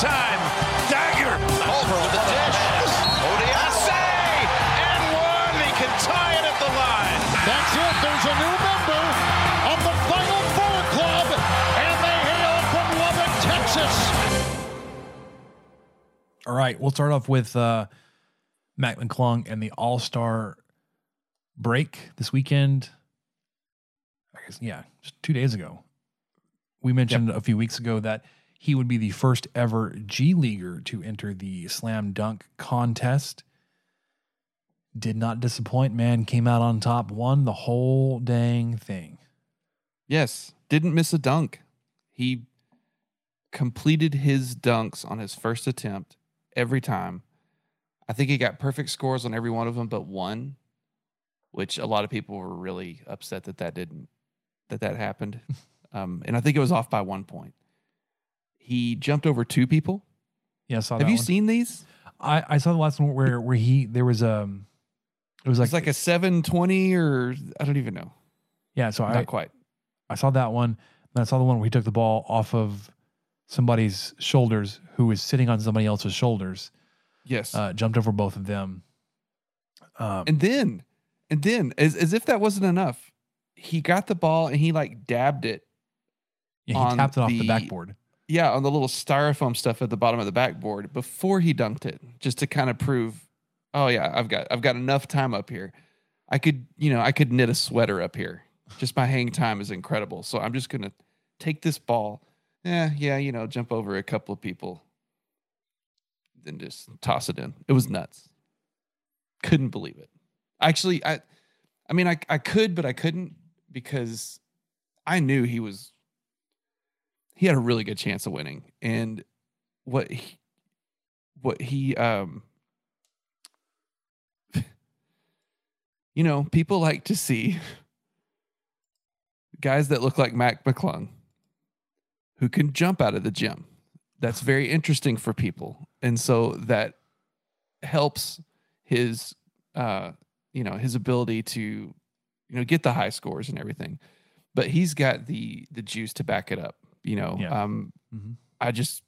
time. Dagger. over with the dish. Odiase! And one. He can tie it at the line. That's it. There's a new member of the Final Four Club, and they hail from Lubbock, Texas. All right, we'll start off with uh, Mac McClung and the All Star break this weekend. I guess yeah, just two days ago. We mentioned a few weeks ago that he would be the first ever G leaguer to enter the slam dunk contest. Did not disappoint, man. Came out on top, won the whole dang thing. Yes. Didn't miss a dunk. He completed his dunks on his first attempt every time. I think he got perfect scores on every one of them but one, which a lot of people were really upset that that didn't that that happened. um, and I think it was off by one point. He jumped over two people. Yeah, I saw Have you one. seen these? I, I saw the last one where where he there was um it was like, It's like a 720 or I don't even know. yeah so I Not I quite. I saw that one. And I saw the one where he took the ball off of somebody's shoulders who was sitting on somebody else's shoulders, Yes. uh, jumped over both of them. Um, And then, and then, as, as if that wasn't enough, he got the ball and he like dabbed it. yeah, he tapped it off the the- backboard. Yeah, on the little styrofoam stuff at the bottom of the backboard before he dunked it, just to kind of prove, oh yeah, I've got I've got enough time up here. I could, you know, I could knit a sweater up here. Just my hang time is incredible. So I'm just gonna take this ball. Yeah, yeah, you know, jump over a couple of people, then just toss it in. It was nuts. Couldn't believe it. Actually, I I mean I I could, but I couldn't because I knew he was he had a really good chance of winning. And what he, what he um you know, people like to see guys that look like Mac McClung who can jump out of the gym. That's very interesting for people. And so that helps his uh you know, his ability to you know, get the high scores and everything. But he's got the the juice to back it up, you know. Yeah. Um Mhm. I just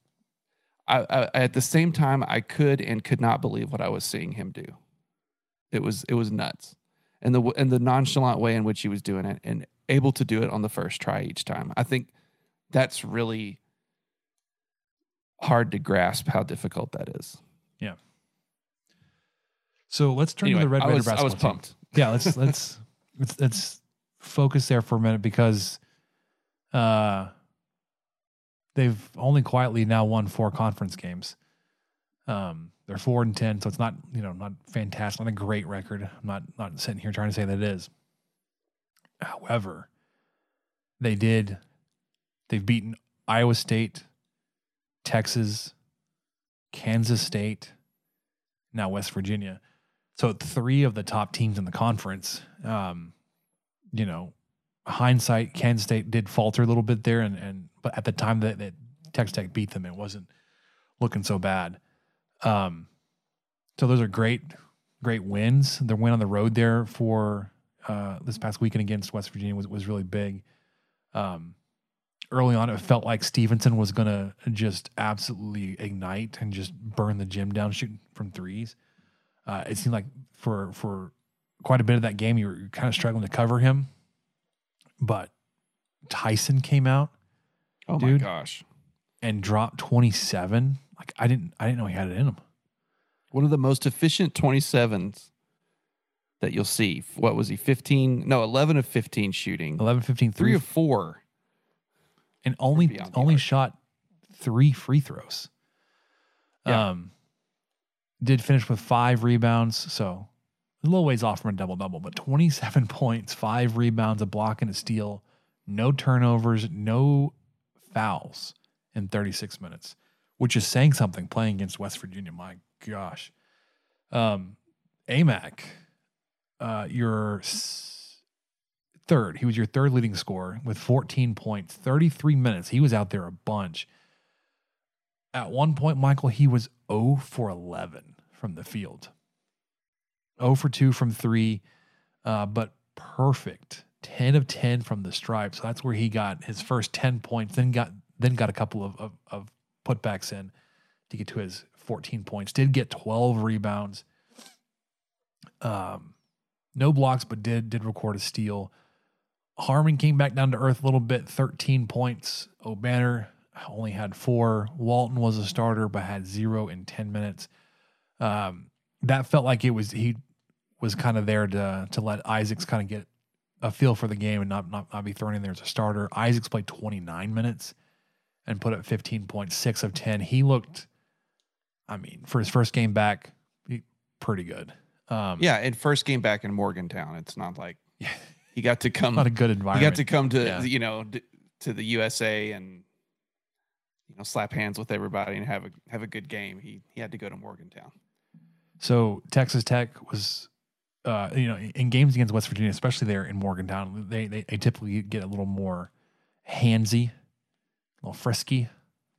I, I at the same time I could and could not believe what I was seeing him do. It was it was nuts. And the and the nonchalant way in which he was doing it and able to do it on the first try each time. I think that's really hard to grasp how difficult that is. Yeah so let's turn Anyway, to the Red I was, I basketball was team. pumped. Yeah, let's let's let's let's focus there for a minute because uh, they've only quietly now won four conference games. Um, they're four and ten, so it's not you know not fantastic, not a great record. I'm not not sitting here trying to say that it is. However, they did. They've beaten Iowa State, Texas, Kansas State, now West Virginia. So three of the top teams in the conference. Um, you know, hindsight, Kansas State did falter a little bit there, and and but at the time that, that Texas Tech beat them, it wasn't looking so bad. Um, so those are great, great wins. The win on the road there for uh, this past weekend against West Virginia was was really big. Um, early on, it felt like Stevenson was going to just absolutely ignite and just burn the gym down shooting from threes. Uh, it seemed like for for quite a bit of that game, you were kind of struggling to cover him. But Tyson came out, Oh Dude. my gosh. and dropped twenty seven. Like I didn't I didn't know he had it in him. One of the most efficient 27s that you'll see. What was he? 15? No, 11 of 15 shooting. 11, 15, Three three, of four. and only only shot three free throws. Yeah. Um, did finish with five rebounds, so a little ways off from a double double, but twenty seven points, five rebounds, a block, and a steal, no turnovers, no fouls in thirty six minutes, which is saying something. Playing against West Virginia, my gosh. Um, Aimaq, uh, your third. He was your third leading scorer with 14 points, 33 minutes. He was out there a bunch. At one point, Michael, he was 0 for 11 from the field, 0 for 2 from three, uh, but perfect 10 of 10 from the stripe. So that's where he got his first 10 points, then got then got a couple of, of, of putbacks in to get to his 14 points. Did get 12 rebounds. Um, no blocks, but did did record a steal. Harmon came back down to earth a little bit, 13 points. Obanor only had four. Walton was a starter, but had zero in 10 minutes. Um, that felt like it was he was kind of there to to let Isaacs kind of get a feel for the game and not, not not be thrown in there as a starter. Isaacs played 29 minutes and put up 15.6 of 10. He looked, I mean, for his first game back, he, pretty good. Um, Yeah, and first game back in Morgantown. It's not like he got to come. not a good environment. he got to come to Yeah. you know to the USA and you know slap hands with everybody and have a have a good game. He he had to go to Morgantown. So Texas Tech was, uh, you know, in games against West Virginia, especially there in Morgantown, they they, they typically get a little more handsy, a little frisky,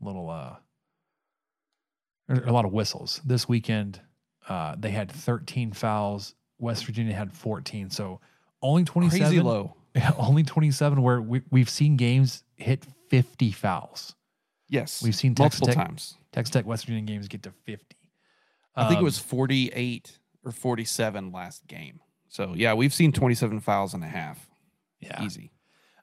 a little uh, a lot of whistles. This weekend, uh, they had 13 fouls. West Virginia had 14, so only 27. Crazy low. Only 27. Where we, we've seen games hit 50 fouls. Yes, We've seen Texas multiple Tech, times. Texas Tech West Virginia games get to 50. I think it Um, was 48 or 47 last game. So yeah, we've seen 27 fouls and a half. yeah. Easy.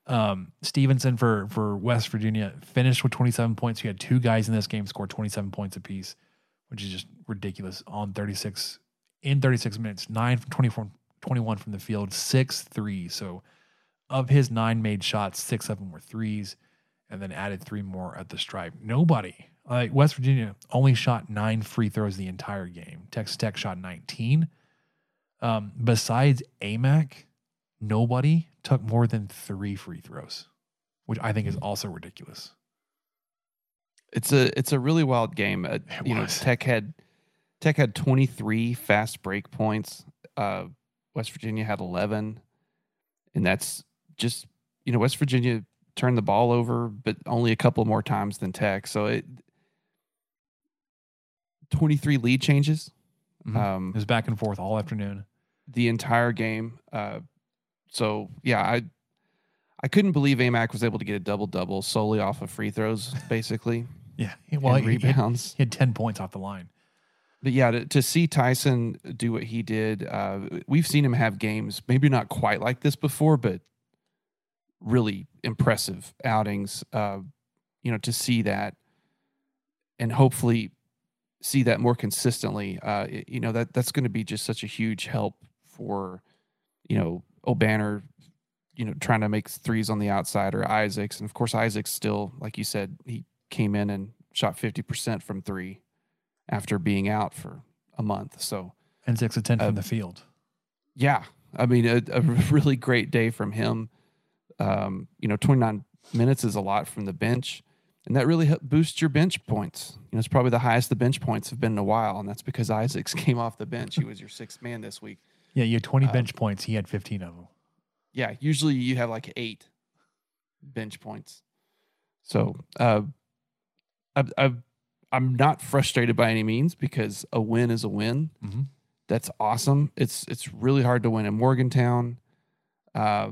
um, Stevenson for for West Virginia finished with 27 points. You had two guys in this game score 27 points apiece, which is just ridiculous on 36 in 36 minutes. Nine from 24, 21 from the field, six threes. So of his nine made shots, six of them were threes, and then added three more at the stripe. Nobody like West Virginia only shot nine free throws the entire game. Texas Tech shot 19. Um, besides Aimaq, nobody took more than three free throws, which I think is also ridiculous. It's a it's a really wild game. Uh, you know. Tech had Tech had 23 fast break points. Uh, West Virginia had 11, and that's just you know West Virginia turned the ball over, but only a couple more times than Tech. So it 23 lead changes. Mhm. Um, It was back and forth all afternoon. the entire game. Uh, so yeah, I I couldn't believe Aimaq was able to get a double double solely off of free throws, basically. Yeah. Well, and he, he had, rebounds. he had 10 points off the line. But yeah, to, to see Tyson do what he did, uh, we've seen him have games, maybe not quite like this before, but really impressive outings. Uh, you know, to see that and hopefully see that more consistently, uh, y- you know, that that's going to be just such a huge help for, you know, Obanor, you know, trying to make threes on the outside or Isaacs. And of course, Isaacs still, like you said, he came in and shot 50% from three after being out for a month. So, and six of 10 Uh, from the field. yeah, I mean, a, a really great day from him. Um, you know, 29 minutes is a lot from the bench, and that really boosts your bench points. You know, it's probably the highest the bench points have been in a while, and that's because Isaacs came off the bench. He was your sixth man this week. Yeah, you had 20 Um, bench points. He had 15 of them. Yeah, usually you have like eight bench points. So, uh, I, I, I'm not frustrated by any means because a win is a win. Mhm. That's awesome. It's it's really hard to win in Morgantown. Uh,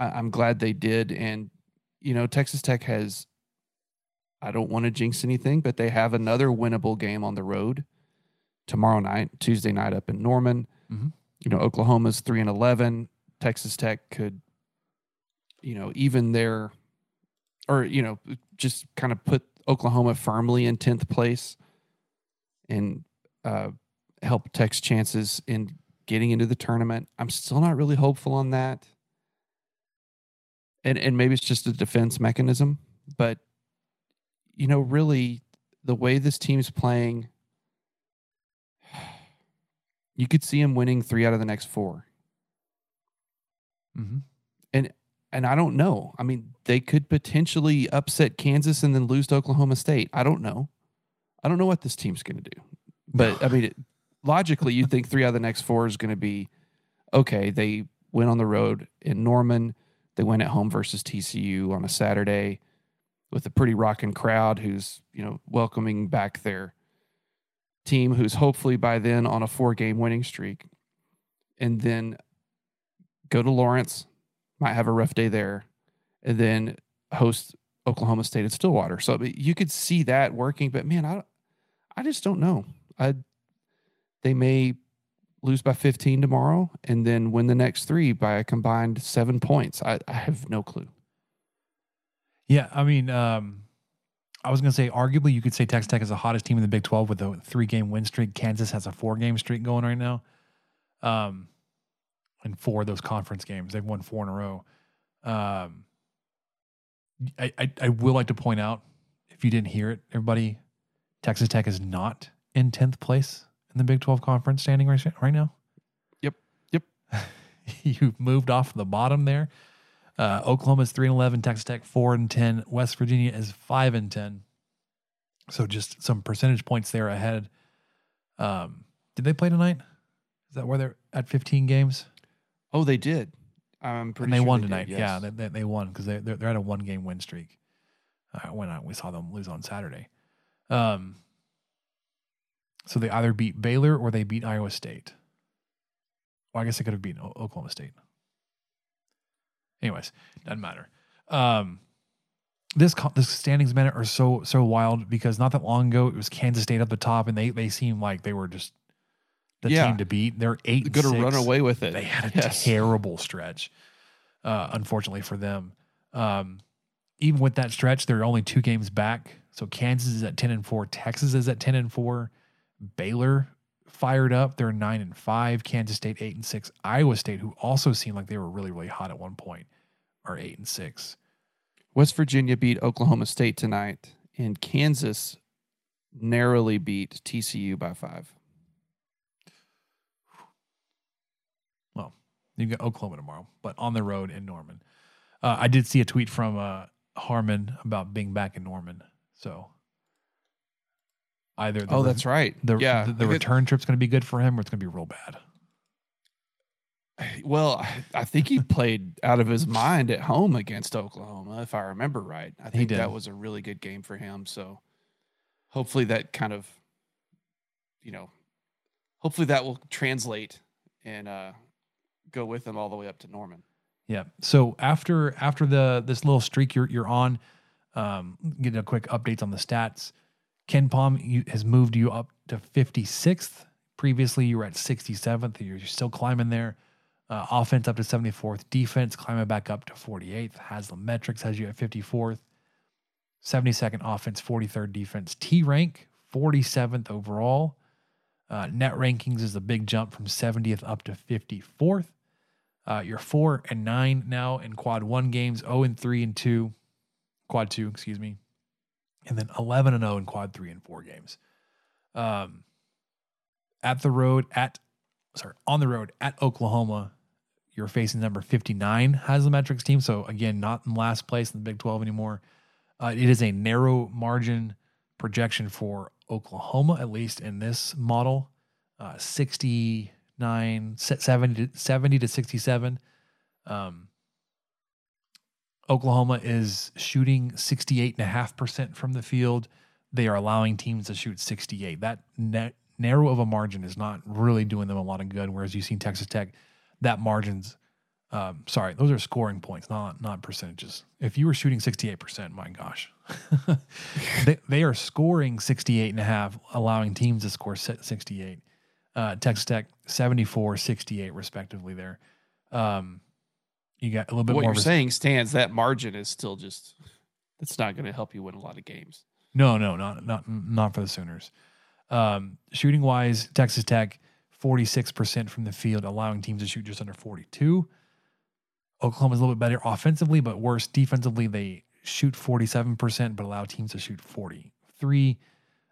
I, I'm glad they did, and you know Texas Tech has. I don't want to jinx anything, but they have another winnable game on the road tomorrow night, Tuesday night up in Norman. Mhm. You know Oklahoma's three and eleven. Texas Tech could, you know, even their, or you know, just kind of put Oklahoma firmly in tenth place, and uh, help Tech's chances in getting into the tournament. I'm still not really hopeful on that, and and maybe it's just a defense mechanism, but you know, really, the way this team's playing, you could see them winning three out of the next four Mm-hmm. and I don't know. I mean, they could potentially upset Kansas and then lose to Oklahoma State. I don't know. I don't know what this team's going to do. But I mean, it, logically, you think three out of the next four is going to be okay. They went on the road in Norman. They went at home versus TCU on a Saturday with a pretty rocking crowd who's you know welcoming back their team, who's hopefully by then on a four game winning streak, and then go to Lawrence, might have a rough day there, and then host Oklahoma State at Stillwater. So you could see that working, but man, I I just don't know. I they may lose by 15 tomorrow and then win the next three by a combined seven points. I, I have no clue. Yeah, I mean, um, I was going to say, arguably, you could say Texas Tech is the hottest team in the Big 12 with a three game win streak. Kansas has a four game streak going right now. Um, and four of those conference games, they've won four in a row. Um, I, I, I will like to point out, if you didn't hear it, everybody, Texas Tech is not in 10th place in the Big 12 conference standing right, right now. Yep. Yep. You've moved off the bottom there. Uh, is three and eleven, Texas Tech four and ten, West Virginia is five and ten. So just some percentage points there ahead. Um, did they play tonight? Is that where they're at fifteen games? Oh, they did. I'm pretty and they sure won did, tonight. yes. Yeah, they, they, they won because they they're, they're at a one game win streak. Uh, when I, we saw them lose on Saturday. Um, so they either beat Baylor or they beat Iowa State. Well, I guess they could have beaten O- Oklahoma State. Anyways, doesn't matter. Um, this this standings minute are so so wild because not that long ago it was Kansas State up the top and they they seemed like they were just the Yeah. team to beat. They're eight. Gonna run away with it. They had a Yes. terrible stretch, uh, unfortunately for them. Um, even with that stretch, they're only two games back. So Kansas is at ten and four. Texas is at ten and four. Baylor fired up. They're nine and five. Kansas State eight and six. Iowa State, who also seemed like they were really really hot at one point, are eight and six. West Virginia beat Oklahoma State tonight, and Kansas narrowly beat TCU by five. Well, you got Oklahoma tomorrow, but on the road in Norman. Uh, I did see a tweet from uh, Harmon about being back in Norman. So either the Oh, re- that's right. the yeah, the, the return trip's going to be good for him, or it's going to be real bad. Well, I- think he played out of his mind at home against Oklahoma, if I remember right. I think that was a really good game for him. So hopefully that kind of, you know, hopefully that will translate and uh, go with him all the way up to Norman. Yeah. So after after the this little streak you're you're on, um, get a quick updates on the stats. KenPom has moved you up to 56th. Previously, you were at 67th. You're still climbing there. Uh, offense up to 74th. Defense climbing back up to 48th. Haslametrics has you at 54th. 72nd offense, 43rd defense. T rank, 47th overall. Uh, net rankings is a big jump from 70th up to 54th. Uh, you're four and nine now in quad one games, 0 and three and two, quad two, excuse me, and then 11 and 0 in quad three and four games. Um, at the road, at sorry, on the road at Oklahoma, you're facing number 59 Haslametrics team. So again, not in last place in the Big 12 anymore. Uh, it is a narrow margin projection for Oklahoma, at least in this model. Uh, 69, 70 to, 70 to 67. Um, Oklahoma is shooting 68.5% from the field. They are allowing teams to shoot 68. That net, narrow of a margin is not really doing them a lot of good. Whereas you've seen Texas Tech, that margin's um, sorry, those are scoring points, not not percentages. If you were shooting 68%, my gosh. they, they are scoring 68 and a half, allowing teams to score 68. Uh, Texas Tech 74, 68 respectively there. Um, you got a little bit what more. you're saying stands. That margin is still just that's not going to help you win a lot of games. No, no, not not not for the Sooners. Um, shooting wise, Texas Tech 46% from the field, allowing teams to shoot just under 42. Oklahoma's a little bit better offensively, but worse defensively. They shoot 47%, but allow teams to shoot 43.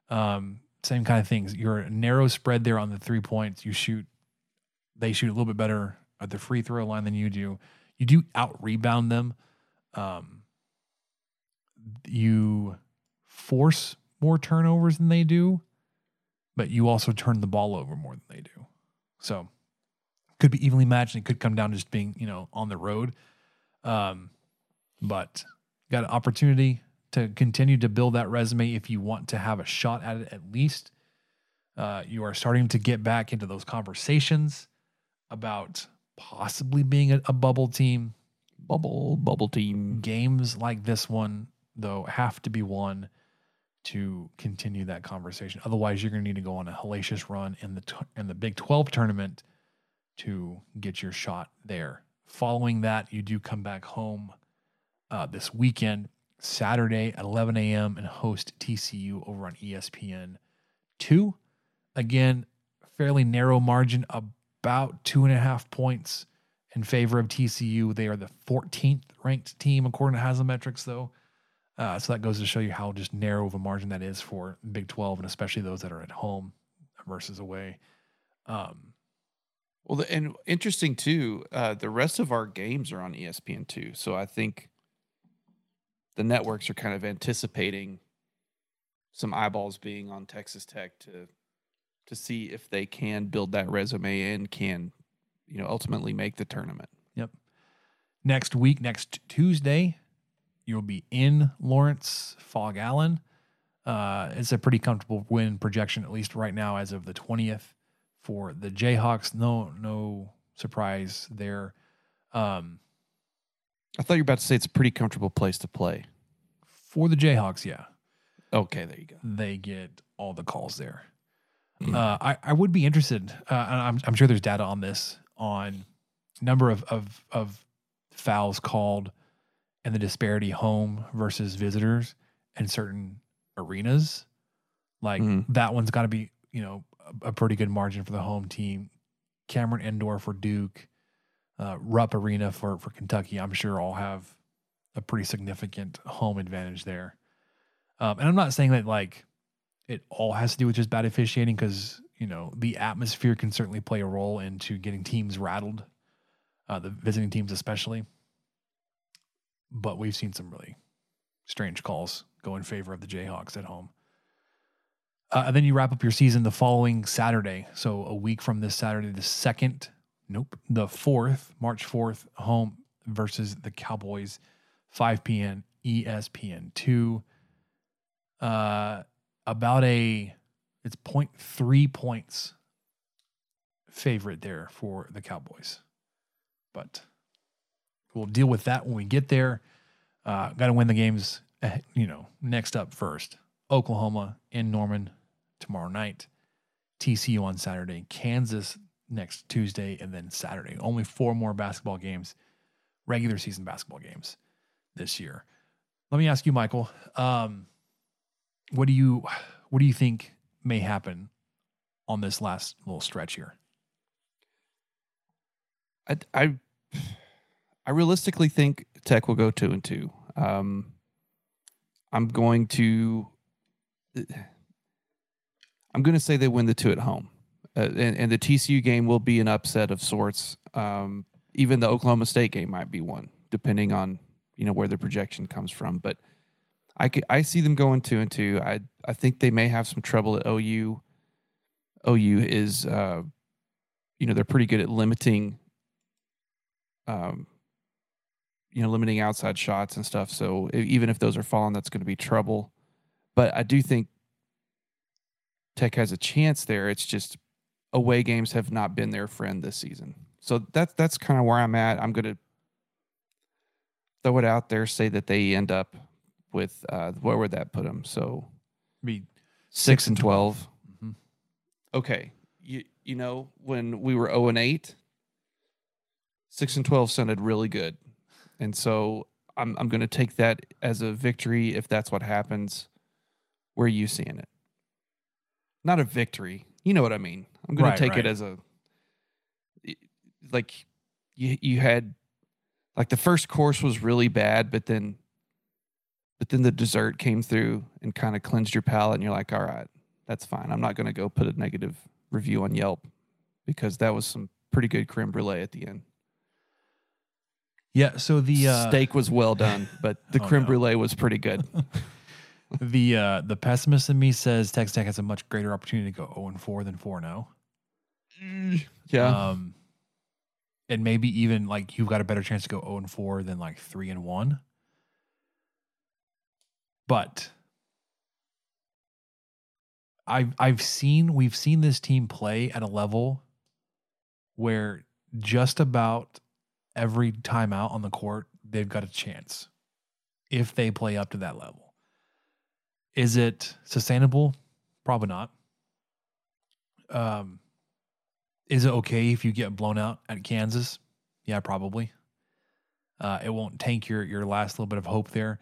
Um, same kind of things. You're a narrow spread there on the three points. You shoot, they shoot a little bit better at the free throw line than you do. You do out rebound them. Um, you force more turnovers than they do, but you also turn the ball over more than they do. So could be evenly matched and it could come down to just being, you know, on the road. Um, but got an opportunity to continue to build that resume if you want to have a shot at it at least. Uh, you are starting to get back into those conversations about possibly being a, a bubble team. Bubble, bubble team. Games like this one, though, have to be won to continue that conversation. Otherwise, you're going to need to go on a hellacious run in the t- in the Big 12 tournament to get your shot there. Following that, you do come back home uh, this weekend, Saturday at 11 a.m., and host TCU over on ESPN 2. Again, fairly narrow margin, about two and a half points in favor of TCU. They are the 14th ranked team according to Haslametrics, though. Uh, so that goes to show you how just narrow of a margin that is for Big 12, and especially those that are at home versus away. Um, Well, the, and interesting too. Uh, the rest of our games are on ESPN too, so I think the networks are kind of anticipating some eyeballs being on Texas Tech to to see if they can build that resume and can, you know, ultimately make the tournament. Yep. Next week, next Tuesday, you'll be in Lawrence, Phog Allen. Uh, it's a pretty comfortable win projection, at least right now, as of the twentieth for the Jayhawks. No, no surprise there. Um, I thought you were about to say it's a pretty comfortable place to play. for the Jayhawks, yeah, Okay, there you go. they get all the calls there. Uh, I, I would be interested. Uh, and I'm, I'm sure there's data on this on number of, of of fouls called and the disparity home versus visitors in certain arenas. Like Mhm. that one's got to be you know a, a pretty good margin for the home team. Cameron Indoor for Duke, uh, Rupp Arena for for Kentucky. I'm sure all have a pretty significant home advantage there. Um, and I'm not saying that like it all has to do with just bad officiating because you know the atmosphere can certainly play a role into getting teams rattled, uh, the visiting teams especially. But we've seen some really strange calls go in favor of the Jayhawks at home. Uh, and then you wrap up your season the following Saturday. So a week from this Saturday, the second, nope, the fourth, March 4th, home versus the Cowboys, 5 p.m. ESPN 2. Uh, about a, it's 0.3 points favorite there for the Cowboys. But we'll deal with that when we get there. Uh, Got to win the games, eh, you know, next up first. Oklahoma in Norman tomorrow night, TCU on Saturday, Kansas next Tuesday, and then Saturday. Only four more basketball games, regular season basketball games this year. Let me ask you, Michael. Um, what do you what do you think may happen on this last little stretch here? I, I I realistically think Tech will go two and two. Um, I'm going to. I'm going to say they win the two at home, uh, and, and the TCU game will be an upset of sorts. Um, even the Oklahoma State game might be one, depending on you know where the projection comes from. But I could, I see them going two and two. I I think they may have some trouble at OU. OU is, uh, you know, they're pretty good at limiting, um, you know, limiting outside shots and stuff. So even if those are falling, that's going to be trouble. But I do think Tech has a chance there. It's just away games have not been their friend this season. So that's that's kind of where I'm at. I'm going to throw it out there, say that they end up with uh, where would that put them? So Be six and 12 Mhm. Okay, you you know when we were zero and eight, six and twelve sounded really good, and so I'm I'm going to take that as a victory if that's what happens. Where are you seeing it? Not a victory, you know what I mean. I'm going Right, to take right. it as a like you you had like the first course was really bad, but then but then the dessert came through and kind of cleansed your palate, and you're like, all right, that's fine. I'm not going to go put a negative review on Yelp because that was some pretty good creme brulee at the end. Yeah. So the uh, Steak was well done, but the Oh, creme no. brulee was pretty good. the uh, the pessimist in me says Texas Tech has a much greater opportunity to go zero and four than four and zero. yeah. Um, and maybe even like you've got a better chance to go 0 and 4 than like 3 and 1. But I've I've seen we've seen this team play at a level where just about every timeout on the court they've got a chance if they play up to that level. Is it sustainable? Probably not. Um, is it okay if you get blown out at Kansas? Yeah, probably. Uh, it won't tank your your last little bit of hope there.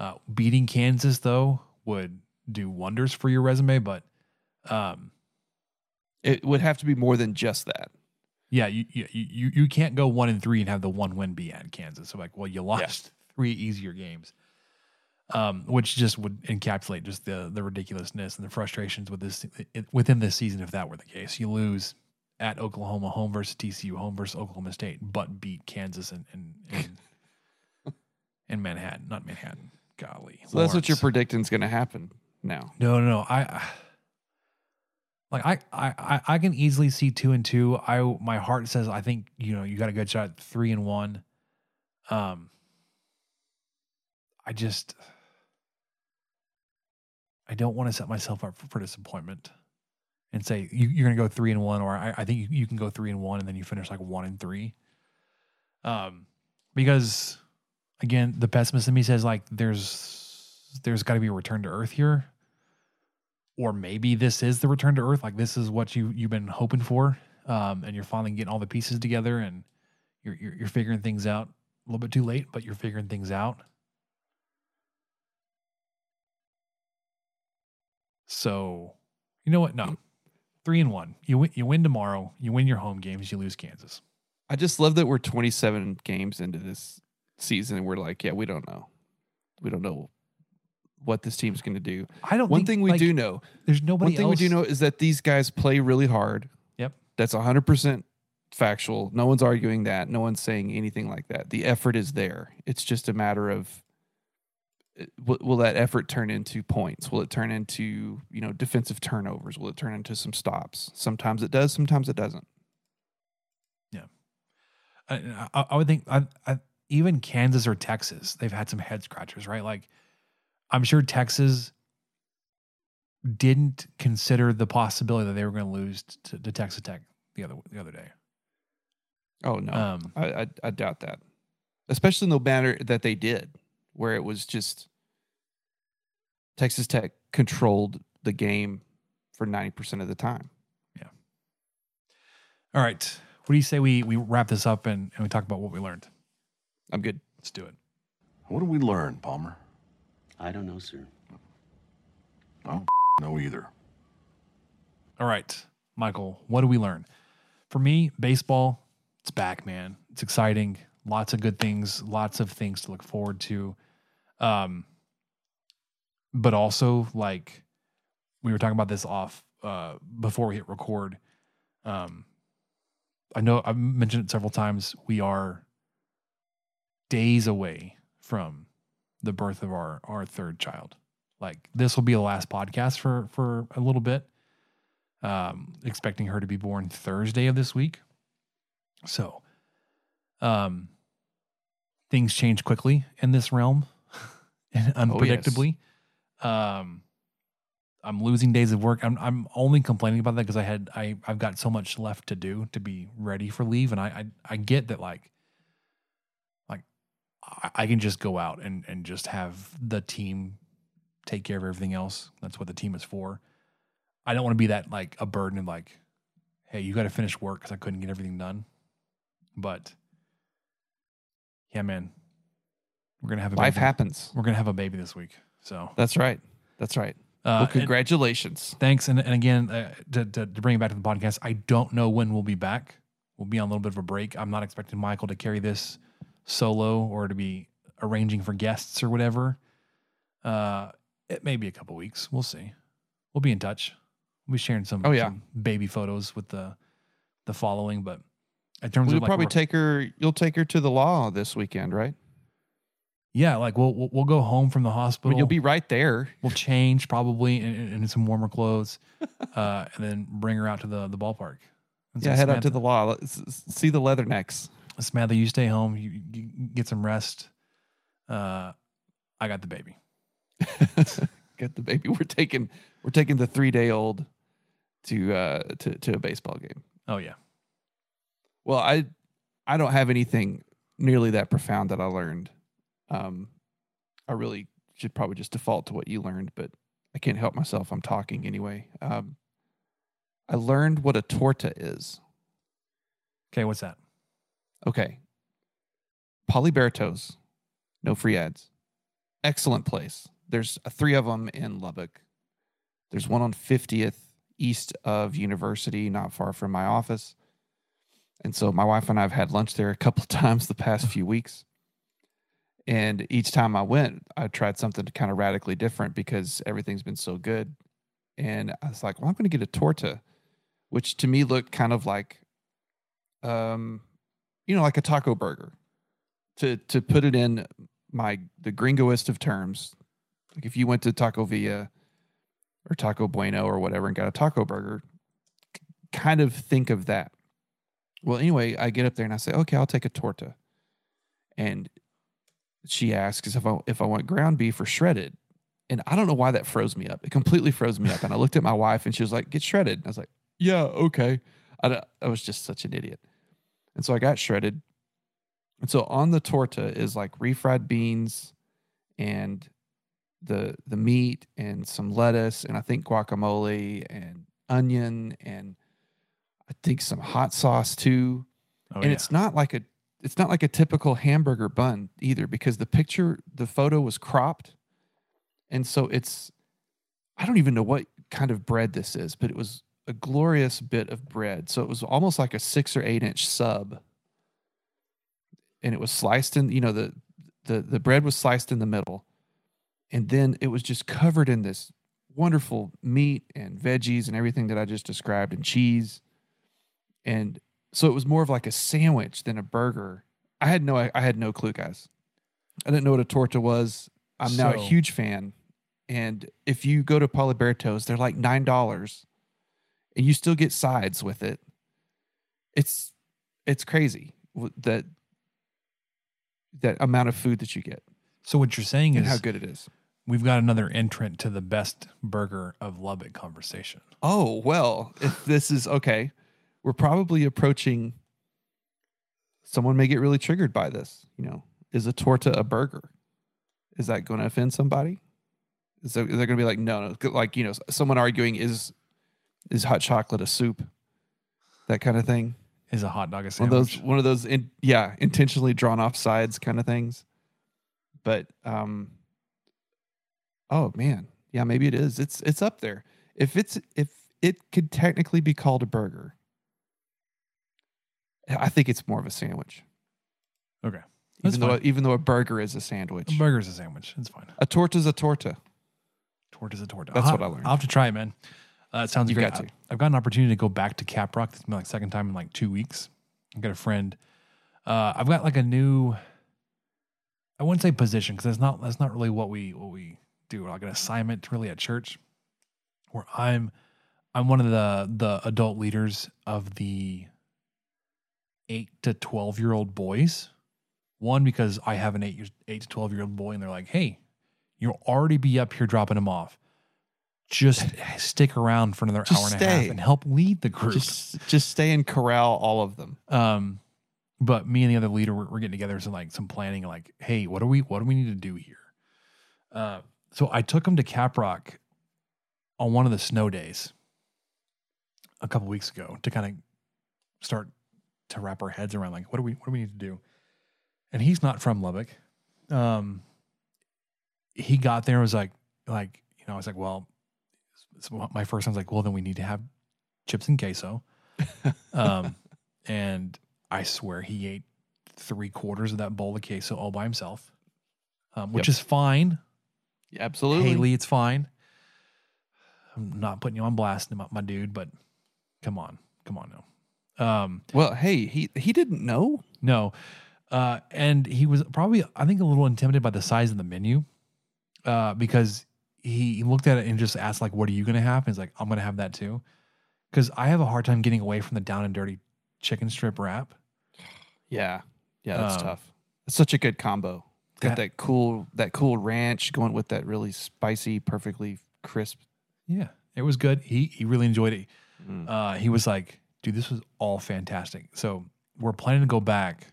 Uh, beating Kansas though would do wonders for your resume, but um, it would have to be more than just that. yeah, you, you you you can't go one and three and have the one win be at Kansas. So like, well, you lost three easier games, um, which just would encapsulate just the the ridiculousness and the frustrations with this within this season. If that were the case, you lose at Oklahoma, home versus TCU, home versus Oklahoma State, but beat Kansas and and and, and Manhattan, not Manhattan. Golly, So that's what you're predicting is going to happen now. No, no, no. I I- like I, I I I can easily see two and two. I my heart says I think you know you got a good shot at three and one. Um, I just I don't want to set myself up for, for disappointment and say you, you're going to go three and one, or I, I think you, you can go three and one and then you finish like one and three. Um, because again, the pessimist in me says like there's there's got to be a return to earth here, or maybe this is the return to earth. Like this is what you you've been hoping for, um, and you're finally getting all the pieces together and you're you're, you're figuring things out a little bit too late, but you're figuring things out. So, you know what? No, three and one. You win. You win tomorrow. You win your home games. You lose Kansas. I just love that we're 27 games into this season and we're like, yeah, we don't know. We don't know what this team's going to do. I don't. One think, thing we like, do know, There's nobody. one thing else. we do know is that these guys play really hard. Yep. That's 100% factual. No one's arguing that. No one's saying anything like that. The effort is there. It's just a matter of uh, will, will that effort turn into points? Will it turn into, you know, defensive turnovers? Will it turn into some stops? Sometimes it does, sometimes it doesn't. Yeah. I, I, I would think I, I, even Kansas or Texas, they've had some head scratchers, right? Like, I'm sure Texas didn't consider the possibility that they were going to lose to, to Texas Tech the other the other day. Oh no, Um, I, I I doubt that. Especially in the manner that they did, where it was just Texas Tech controlled the game for ninety percent of the time. Yeah. All right, what do you say we we wrap this up and, and we talk about what we learned? I'm good. Let's do it. What do we learn, Palmer? I don't know, sir. I don't know either. All right, Michael, what do we learn? For me, baseball it's back, man. It's exciting. Lots of good things. Lots of things to look forward to. Um, but also like we were talking about this off uh before we hit record. Um, I know I've mentioned it several times. We are days away from the birth of our our third child. Like this will be the last podcast for for a little bit. Um, expecting her to be born Thursday of this week. So, um, things change quickly in this realm and unpredictably. Um, I'm losing days of work. I'm I'm only complaining about that because I had I I've got so much left to do to be ready for leave, and I I, I get that like I, can just go out and and just have the team take care of everything else. That's what the team is for. I don't want to be that like a burden of like, hey, you got to finish work because I couldn't get everything done. But yeah, man, we're gonna have a Life baby. happens. We're gonna have a baby this week. So That's right. That's right. Uh, well, and- congratulations. thanks. And, and again, uh, to, to, to bring it back to the podcast, I don't know when we'll be back. We'll be on a little bit of a break. I'm not expecting Michael to carry this solo or to be arranging for guests or whatever. Uh, it may be a couple weeks. We'll see. We'll be in touch. We'll be sharing some, Oh, yeah. some baby photos with the the following. But in terms We'll of like probably take her. You'll take her to the law this weekend, right? yeah, like we'll, we'll we'll go home from the hospital. mean, you'll be right there. We'll change probably in, in, in some warmer clothes, uh, and then bring her out to the the ballpark. And Yeah, head out to the law. Let's see the leathernecks. Samantha, you stay home. You, you get some rest. Uh, I got the baby. Get the baby. We're taking we're taking the three day old to uh to to a baseball game. Oh yeah, Well, I I don't have anything nearly that profound that I learned. Um, I really should probably just default to what you learned, but I can't help myself. I'm talking anyway. Um, I learned what a torta is. Okay, what's that? Okay. Polibertos, no free ads. Excellent place. There's uh, three of them in Lubbock. There's one on 50th east of University, not far from my office. And so my wife and I have had lunch there a couple of times the past few weeks. And each time I went, I tried something kind of radically different because everything's been so good. And I was like, well, I'm going to get a torta, which to me looked kind of like, um, you know, like a taco burger. To to put it in my the gringoest of terms, like if you went to Taco Villa or Taco Bueno or whatever and got a taco burger, kind of think of that. Well, anyway, I get up there and I say, okay, I'll take a torta. And she asks if I if I want ground beef or shredded. And I don't know why that froze me up. It completely froze me up. And I looked at my wife and she was like, get shredded. And I was like, yeah, okay. I, I was just such an idiot. And so I got shredded. And so on the torta is like refried beans and the the meat and some lettuce and I think guacamole and onion and I think some hot sauce too. Oh, and yeah. it's not like a it's not like a typical hamburger bun either because the picture the photo was cropped. And so it's I don't even know what kind of bread this is, but it was a glorious bit of bread. So it was almost like a 6 or 8 inch sub. And it was sliced in you know the the the bread was sliced in the middle. And then it was just covered in this wonderful meat and veggies and everything that I just described and cheese. And so it was more of like a sandwich than a burger. I had no I had no clue guys. I didn't know what a torta was. I'm now a huge fan. And if you go to Poliberto's they're like nine dollars and you still get sides with it it's it's crazy that that amount of food that you get So what you're saying and is how good it is. we've got another entrant to the best burger of Lubbock conversation. Oh, well, if this is okay, we're probably approaching someone may get really triggered by this, you know. Is a torta a burger? Is that going to offend somebody? Is there, is there going to be like no, no, like you know, someone arguing is is hot chocolate a soup? That kind of thing. Is a hot dog a one sandwich? of those one of those in, yeah intentionally drawn off sides kind of things but um oh man yeah maybe it is it's it's up there if it's if it could technically be called a burger I think it's more of a sandwich. Okay. That's Even though even though a burger is a sandwich. A burger is a sandwich. It's fine. A torta's a torta. Torta's a torta. That's I'll- what I learned. I'll have to try it, man. Uh, it sounds You've great. got to. I've got an opportunity to go back to Caprock. This is my like second time in like two weeks. I've got a friend. Uh, I've got like a new. I wouldn't say position because that's not that's not really what we what we do. Like an assignment really at church, where I'm I'm one of the the adult leaders of the eight to twelve year old boys. One because I have an eight years eight to twelve year old boy, and they're like, "Hey, you'll already be up here dropping him off. Just stick around for another Just hour and a half and help lead the group." Just just stay and corral all of them. Um, but me and the other leader, we're, we're getting together some like some planning. Like, hey, what do we what do we need to do here? Uh, so I took him to Caprock on one of the snow days a couple weeks ago to kind of start to wrap our heads around like what do we what do we need to do? And he's not from Lubbock. Um, he got there and was like like you know I was like well, so my first son's like well then we need to have chips and queso. um, and I swear he ate three quarters of that bowl of queso all by himself, um, which Yep. is fine. Yeah, absolutely. Haley, it's fine. I'm not putting you on blast, my, my dude, but come on, come on now. Um, Well, hey, he he didn't know. no, uh, and he was probably, I think, a little intimidated by the size of the menu, uh, because he, looked at it and just asked like, "What are you going to have?" And he's like, "I'm going to have that too," because I have a hard time getting away from the down and dirty chicken strip wrap. Yeah, yeah, that's Um, tough. It's such a good combo. It's got that- that cool that cool ranch going with that really spicy, perfectly crisp. Yeah, it was good. He he really enjoyed it. Mm. Uh, he was like, "Dude, this was all fantastic." So we're planning to go back,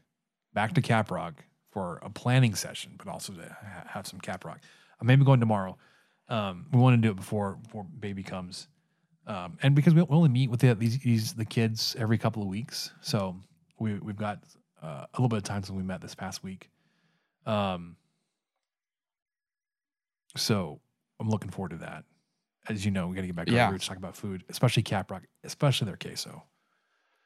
back to Caprock for a planning session, but also to ha- have some Caprock. I may be going tomorrow. Um, we want to do it before before baby comes, um, and because we only meet with the, these these the kids every couple of weeks, so we we've got uh, a little bit of time since we met this past week. Um, so I'm looking forward to that. As you know, we got to get back to Yeah. our roots, talk about food, especially Caprock, especially their queso.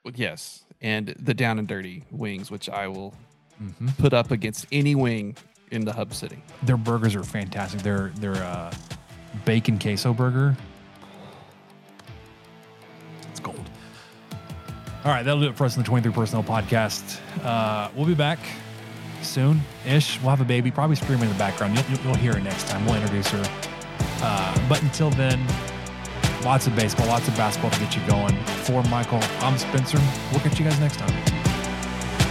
Well, Yes, and the down and dirty wings, which I will Mm-hmm. put up against any wing in the hub city. Their burgers are fantastic. Their their uh, bacon queso burger. It's gold. All right, that'll do it for us in the 23 Personnel Podcast. Uh, we'll be back soon ish. We'll have a baby, probably screaming in the background. You'll, you'll, hear her next time. We'll introduce her. Uh, but until then, lots of baseball, lots of basketball to get you going. For Michael, I'm Spencer. We'll catch you guys next time.